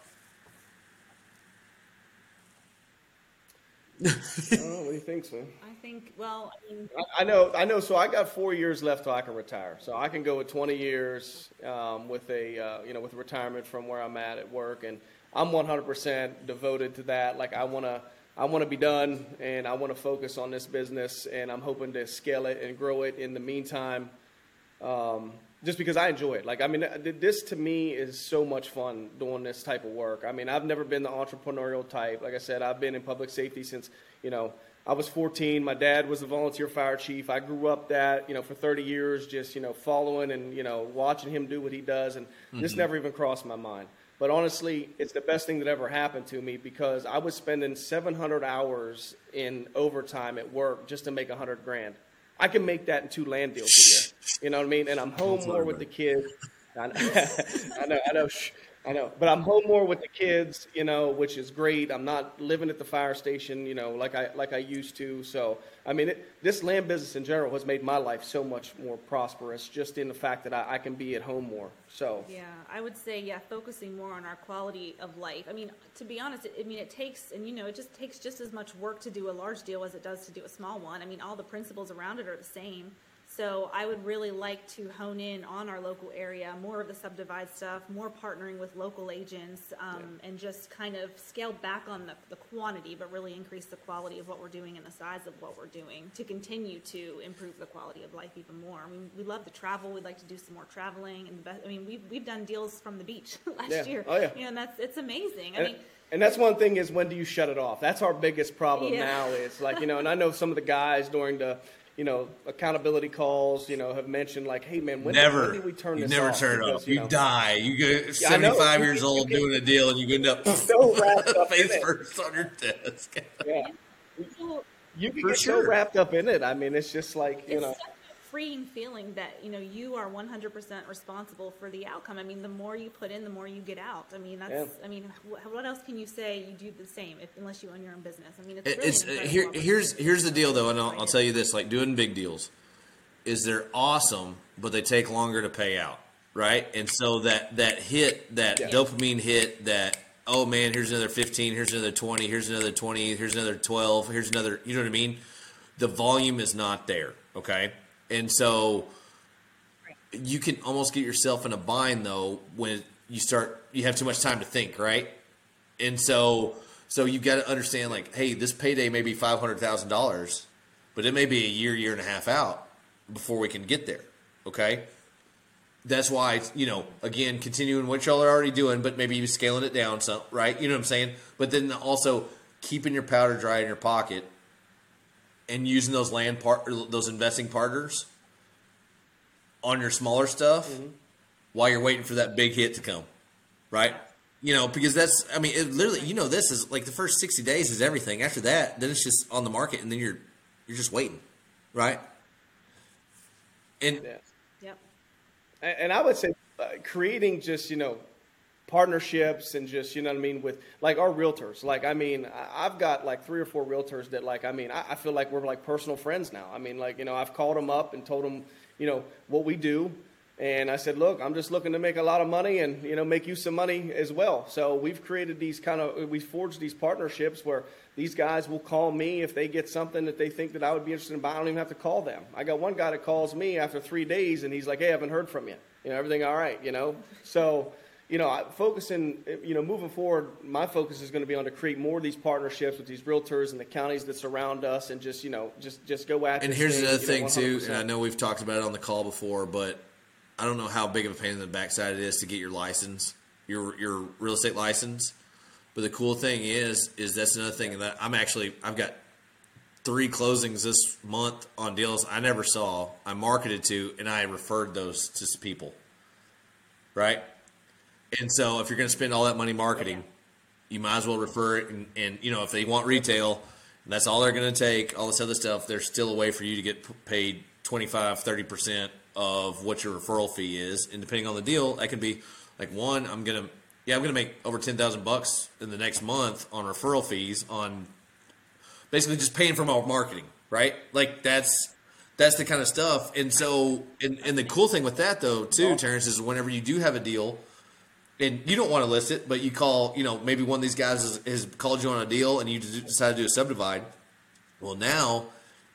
I don't know. What you think, man? I think. Well, I mean, I- I know, I know. So I got four years left till I can retire. So I can go with 20 years um, with a, uh, you know, with retirement from where I'm at at work, and I'm 100% devoted to that. Like I want to, I want to be done, and I want to focus on this business, and I'm hoping to scale it and grow it. In the meantime, um, just because I enjoy it. Like, I mean, this to me is so much fun doing this type of work. I mean, I've never been the entrepreneurial type. Like I said, I've been in public safety since, you know, I was 14. My dad was a volunteer fire chief. I grew up that, you know, for 30 years, just, you know, following and, you know, watching him do what he does. And this never even crossed my mind. But honestly, it's the best thing that ever happened to me because I was spending 700 hours in overtime at work just to make 100 grand. I can make that in two land deals a year. You know what I mean? And I'm home more with the kids. I know, I know, I know, I know. But I'm home more with the kids, you know, which is great. I'm not living at the fire station, you know, like I like I used to. So I mean, it, this land business in general has made my life so much more prosperous, just in the fact that I, I can be at home more. So yeah, I would say yeah, focusing more on our quality of life. I mean, to be honest, it, I mean it takes, and you know, it just takes just as much work to do a large deal as it does to do a small one. I mean, all the principles around it are the same. So I would really like to hone in on our local area, more of the subdivide stuff, more partnering with local agents, um, and just kind of scale back on the, the quantity, but really increase the quality of what we're doing and the size of what we're doing to continue to improve the quality of life even more. I mean, we love to travel. We'd like to do some more traveling, and the best, I mean, we've we've done deals from the beach last Yeah. year. Oh, yeah. You know, and that's it's amazing. I and, mean. and that's one thing is when do you shut it off? That's our biggest problem Yeah. now. Is like you know, and I know some of the guys during the you know accountability calls, you know, have mentioned like, hey man, when, never when do we turn you this never off? turn it Because, off you know, die you get 75 years old get- doing a deal and you end up So wrapped up in face it. first on your desk Yeah. Well, You can For get sure. so wrapped up in it. I mean, it's just like you it's know. such a freeing feeling that you know you are 100% responsible for the outcome. I mean, the more you put in, the more you get out. I mean, that's. Yeah. I mean, wh- what else can you say? You do the same if, unless you own your own business. I mean, it's really it's an incredible here, here's here's the deal though and I'll, I'll tell you this like doing big deals is they're awesome but they take longer to pay out right and so that that hit that Yeah. dopamine hit that oh man, here's another 15, here's another 20, here's another 20, here's another 12, here's another, you know what I mean? The volume is not there, okay? And so you can almost get yourself in a bind though when you start you have too much time to think, right? And so so you've got to understand like, hey, this payday may be $500,000, but it may be a year, year and a half out before we can get there, okay? that's why you know again continuing what y'all are already doing, but maybe scaling it down some, right? You know what I'm saying? But then also keeping your powder dry in your pocket and using those land part those investing partners on your smaller stuff mm-hmm. while you're waiting for that big hit to come, right? You know, because that's I mean, it literally, you know, this is like the first 60 days is everything. After that, then it's just on the market, and then you're you're just waiting, right? And yeah and I would say uh, creating just, you know, partnerships and just, you know what I mean, with like our realtors. Like, I mean, I've got like three or four realtors that, like, I mean, I, feel like we're like personal friends now. I mean, like, you know, I've called them up and told them, you know, what we do. And I said, look, I'm just looking to make a lot of money and, you know, make you some money as well. So we've created these kind of, we've forged these partnerships where these guys will call me if they get something that they think that I would be interested in buying. I don't even have to call them. I got one guy that calls me after three days and he's like, hey, I haven't heard from you. You know, everything all right, you know? So, you know, I focusing, you know, moving forward, my focus is going to be on to create more of these partnerships with these realtors and the counties that surround us, and just, you know, just just go after. And here's thing, another thing know, too, and I know we've talked about it on the call before, but I don't know how big of a pain in the backside it is to get your license, your your real estate license. But the cool thing is, is that's another thing that I'm actually I've got three closings this month on deals I never saw. I marketed to and I referred those to people. Right? And so if you're going to spend all that money marketing, you might as well refer it. And, and you know, if they want retail, that's all they're going to take, all this other stuff, there's still a way for you to get paid 25, 30% of what your referral fee is, and depending on the deal, that could be like one. I'm gonna yeah, I'm gonna make over ten thousand bucks in the next month on referral fees on basically just paying for my marketing, right? Like that's that's the kind of stuff. And so, and, and the cool thing with that though too, Terence, is whenever you do have a deal. And you don't want to list it, but you call, you know, maybe one of these guys has, has called you on a deal and you decide to do a subdivide. Well, now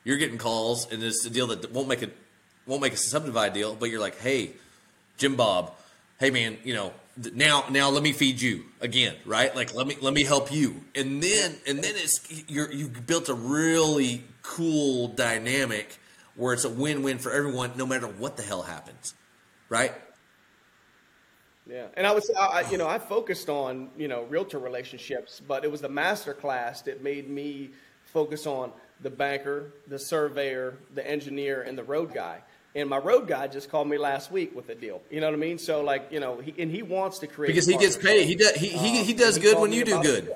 you're getting calls, and it's a deal that won't make a won't make a subdivide deal, but you're like, hey, Jim Bob, hey man, you know, now now let me feed you again, right? Like let me let me help you, and then and then it's you're you built a really cool dynamic where it's a win win for everyone, no matter what the hell happens, right? Yeah, and I was, I, you know, I focused on you know realtor relationships, but it was the master class that made me focus on the banker, the surveyor, the engineer, and the road guy. And my road guy just called me last week with a deal. You know what I mean? So like, you know, he, and he wants to create because he gets paid. He does. He he, he does um, good when you do good.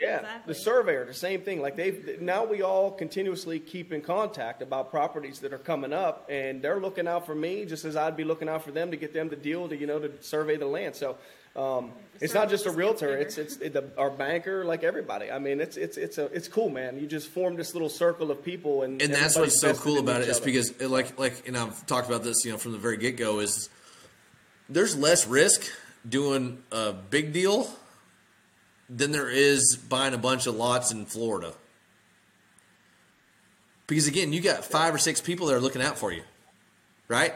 Yeah, exactly. the surveyor, the same thing. Like they've now we all continuously keep in contact about properties that are coming up, and they're looking out for me just as I'd be looking out for them to get them the deal to you know to survey the land. So um, it's not just a realtor; it's it's it, the, our banker, like everybody. I mean, it's it's it's a it's cool, man. You just form this little circle of people, and and that's what's so cool about it is because, it, like like, and I've talked about this, you know, from the very get go, is there's less risk doing a big deal than there is buying a bunch of lots in Florida. Because again, you got five or six people that are looking out for you, right?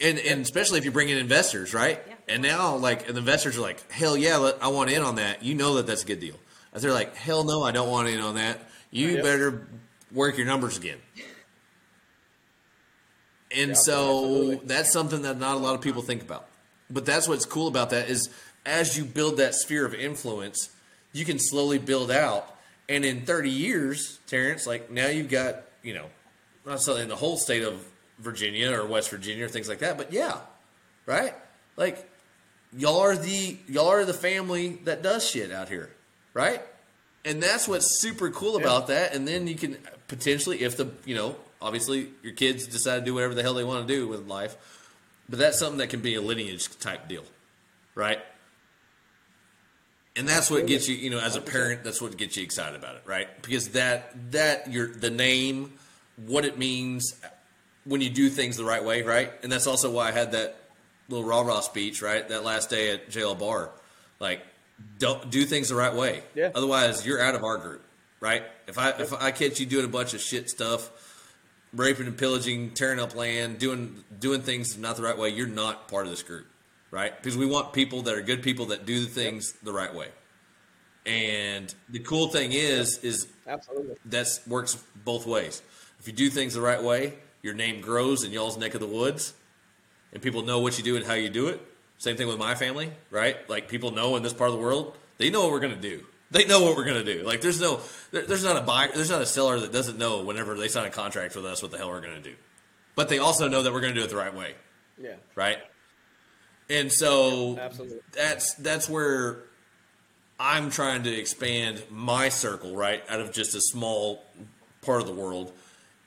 And and especially if you bring in investors, right? Yeah. And now, like, and the investors are like, hell yeah, I want in on that. You know that that's a good deal. If they're like, hell no, I don't want in on that. You yep. better work your numbers again. And yep, so absolutely. that's something that not a lot of people think about. But that's what's cool about that is as you build that sphere of influence, you can slowly build out. And in 30 years, Terence, like now you've got, you know, not something in the whole state of Virginia or West Virginia or things like that, but yeah, right? Like y'all are the y'all are the family that does shit out here, right? And that's what's super cool about yeah. that. And then you can potentially, if the you know, obviously your kids decide to do whatever the hell they want to do with life, but that's something that can be a lineage type deal, right? And that's what gets you, you know, as a parent, that's what gets you excited about it, right? Because that that your the name, what it means when you do things the right way, right? And that's also why I had that little rah rah speech, right? That last day at JL Bar, like don't do things the right way. Yeah. Otherwise, you're out of our group, right? If I if I catch you doing a bunch of shit stuff, raping and pillaging, tearing up land, doing doing things not the right way, you're not part of this group, right? Because we want people that are good people that do the things the right way. And the cool thing is, is Absolutely. that works both ways. If you do things the right way, your name grows in y'all's neck of the woods, and people know what you do and how you do it. Same thing with my family, right? Like people know in this part of the world, they know what we're going to do. They know what we're going to do. Like there's no, there, there's not a buyer, there's not a seller that doesn't know whenever they sign a contract with us what the hell we're going to do. But they also know that we're going to do it the right way, Yeah. right? And so Absolutely. that's that's where I'm trying to expand my circle, right, out of just a small part of the world,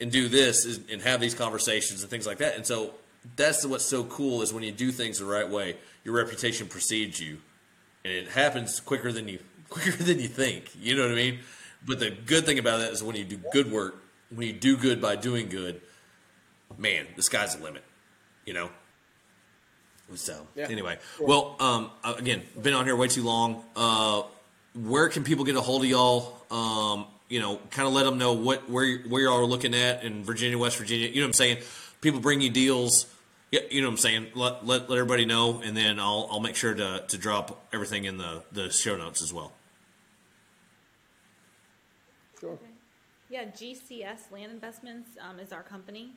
and do this is, and have these conversations and things like that. And so that's what's so cool is when you do things the right way, your reputation precedes you, and it happens quicker than you quicker than you think. You know what I mean? But the good thing about that is when you do good work, when you do good by doing good, man, the sky's the limit. You know. So Yeah. anyway, well, um, again, been on here way too long. Uh, where can people get a hold of y'all? Um, you know, kind of let them know what where where y'all are looking at in Virginia, West Virginia. You know what I'm saying? People bring you deals. Yeah, you know what I'm saying. Let let, let everybody know, and then I'll I'll make sure to, to drop everything in the, the show notes as well. Sure. Yeah, GCS Land Investments um, is our company,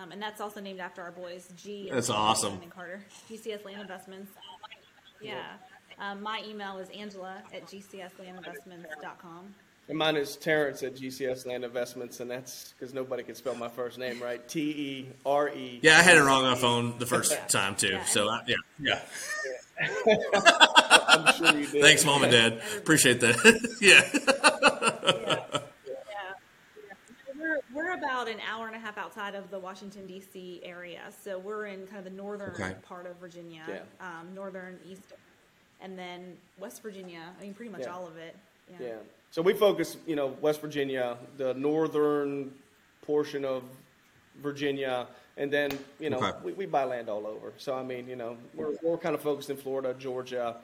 um, and that's also named after our boys, G. That's Carter, awesome. And Carter. GCS Land Investments. Yeah. Um, my email is angela at gcslandinvestments.com. And mine is Terence at GCS Land Investments, and that's because nobody can spell my first name right. T E R E. Yeah, I had it wrong on the phone the first Yeah. time too. Yeah, So I, yeah, yeah. I'm sure you did. Thanks, mom and dad. Appreciate that. yeah. Yeah. We're, we're about an hour and a half outside of the Washington, D.C. area. So we're in kind of the northern Okay. part of Virginia, Yeah. um, northern, eastern, and then West Virginia. I mean, pretty much Yeah. all of it. Yeah. So we focus, you know, West Virginia, the northern portion of Virginia, and then, you know, Okay. we, we buy land all over. So, I mean, you know, we're, we're kind of focused in Florida, Georgia.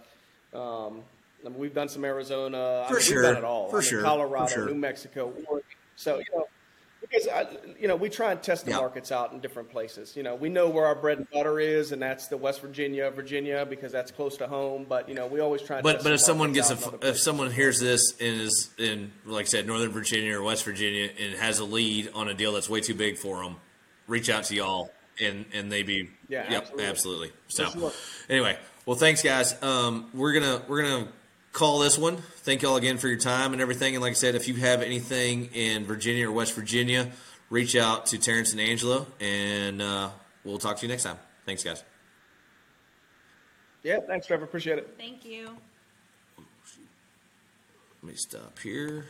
Um, I mean, we've done some Arizona. I For mean, sure. We've done it all. For I mean, sure. Colorado, For sure. New Mexico, Oregon. So, you know, because, I, you know, we try and test the Yeah. markets out in different places. You know, we know where our bread and butter is, and that's the West Virginia, Virginia, because that's close to home. But, you know, we always try and But test but if someone gets a, if someone hears this and is in like I said Northern Virginia or West Virginia and has a lead on a deal that's way too big for them, reach out to y'all and and they be Yeah, yep absolutely. absolutely. So sure. anyway, well thanks guys. Um, we're gonna we're gonna call this one. Thank y'all again for your time and everything. And like I said, if you have anything in Virginia or West Virginia, reach out to Terence and Angela, and uh, we'll talk to you next time. Thanks guys. Yeah, thanks, Trevor. Appreciate it. Thank you. Let me stop here.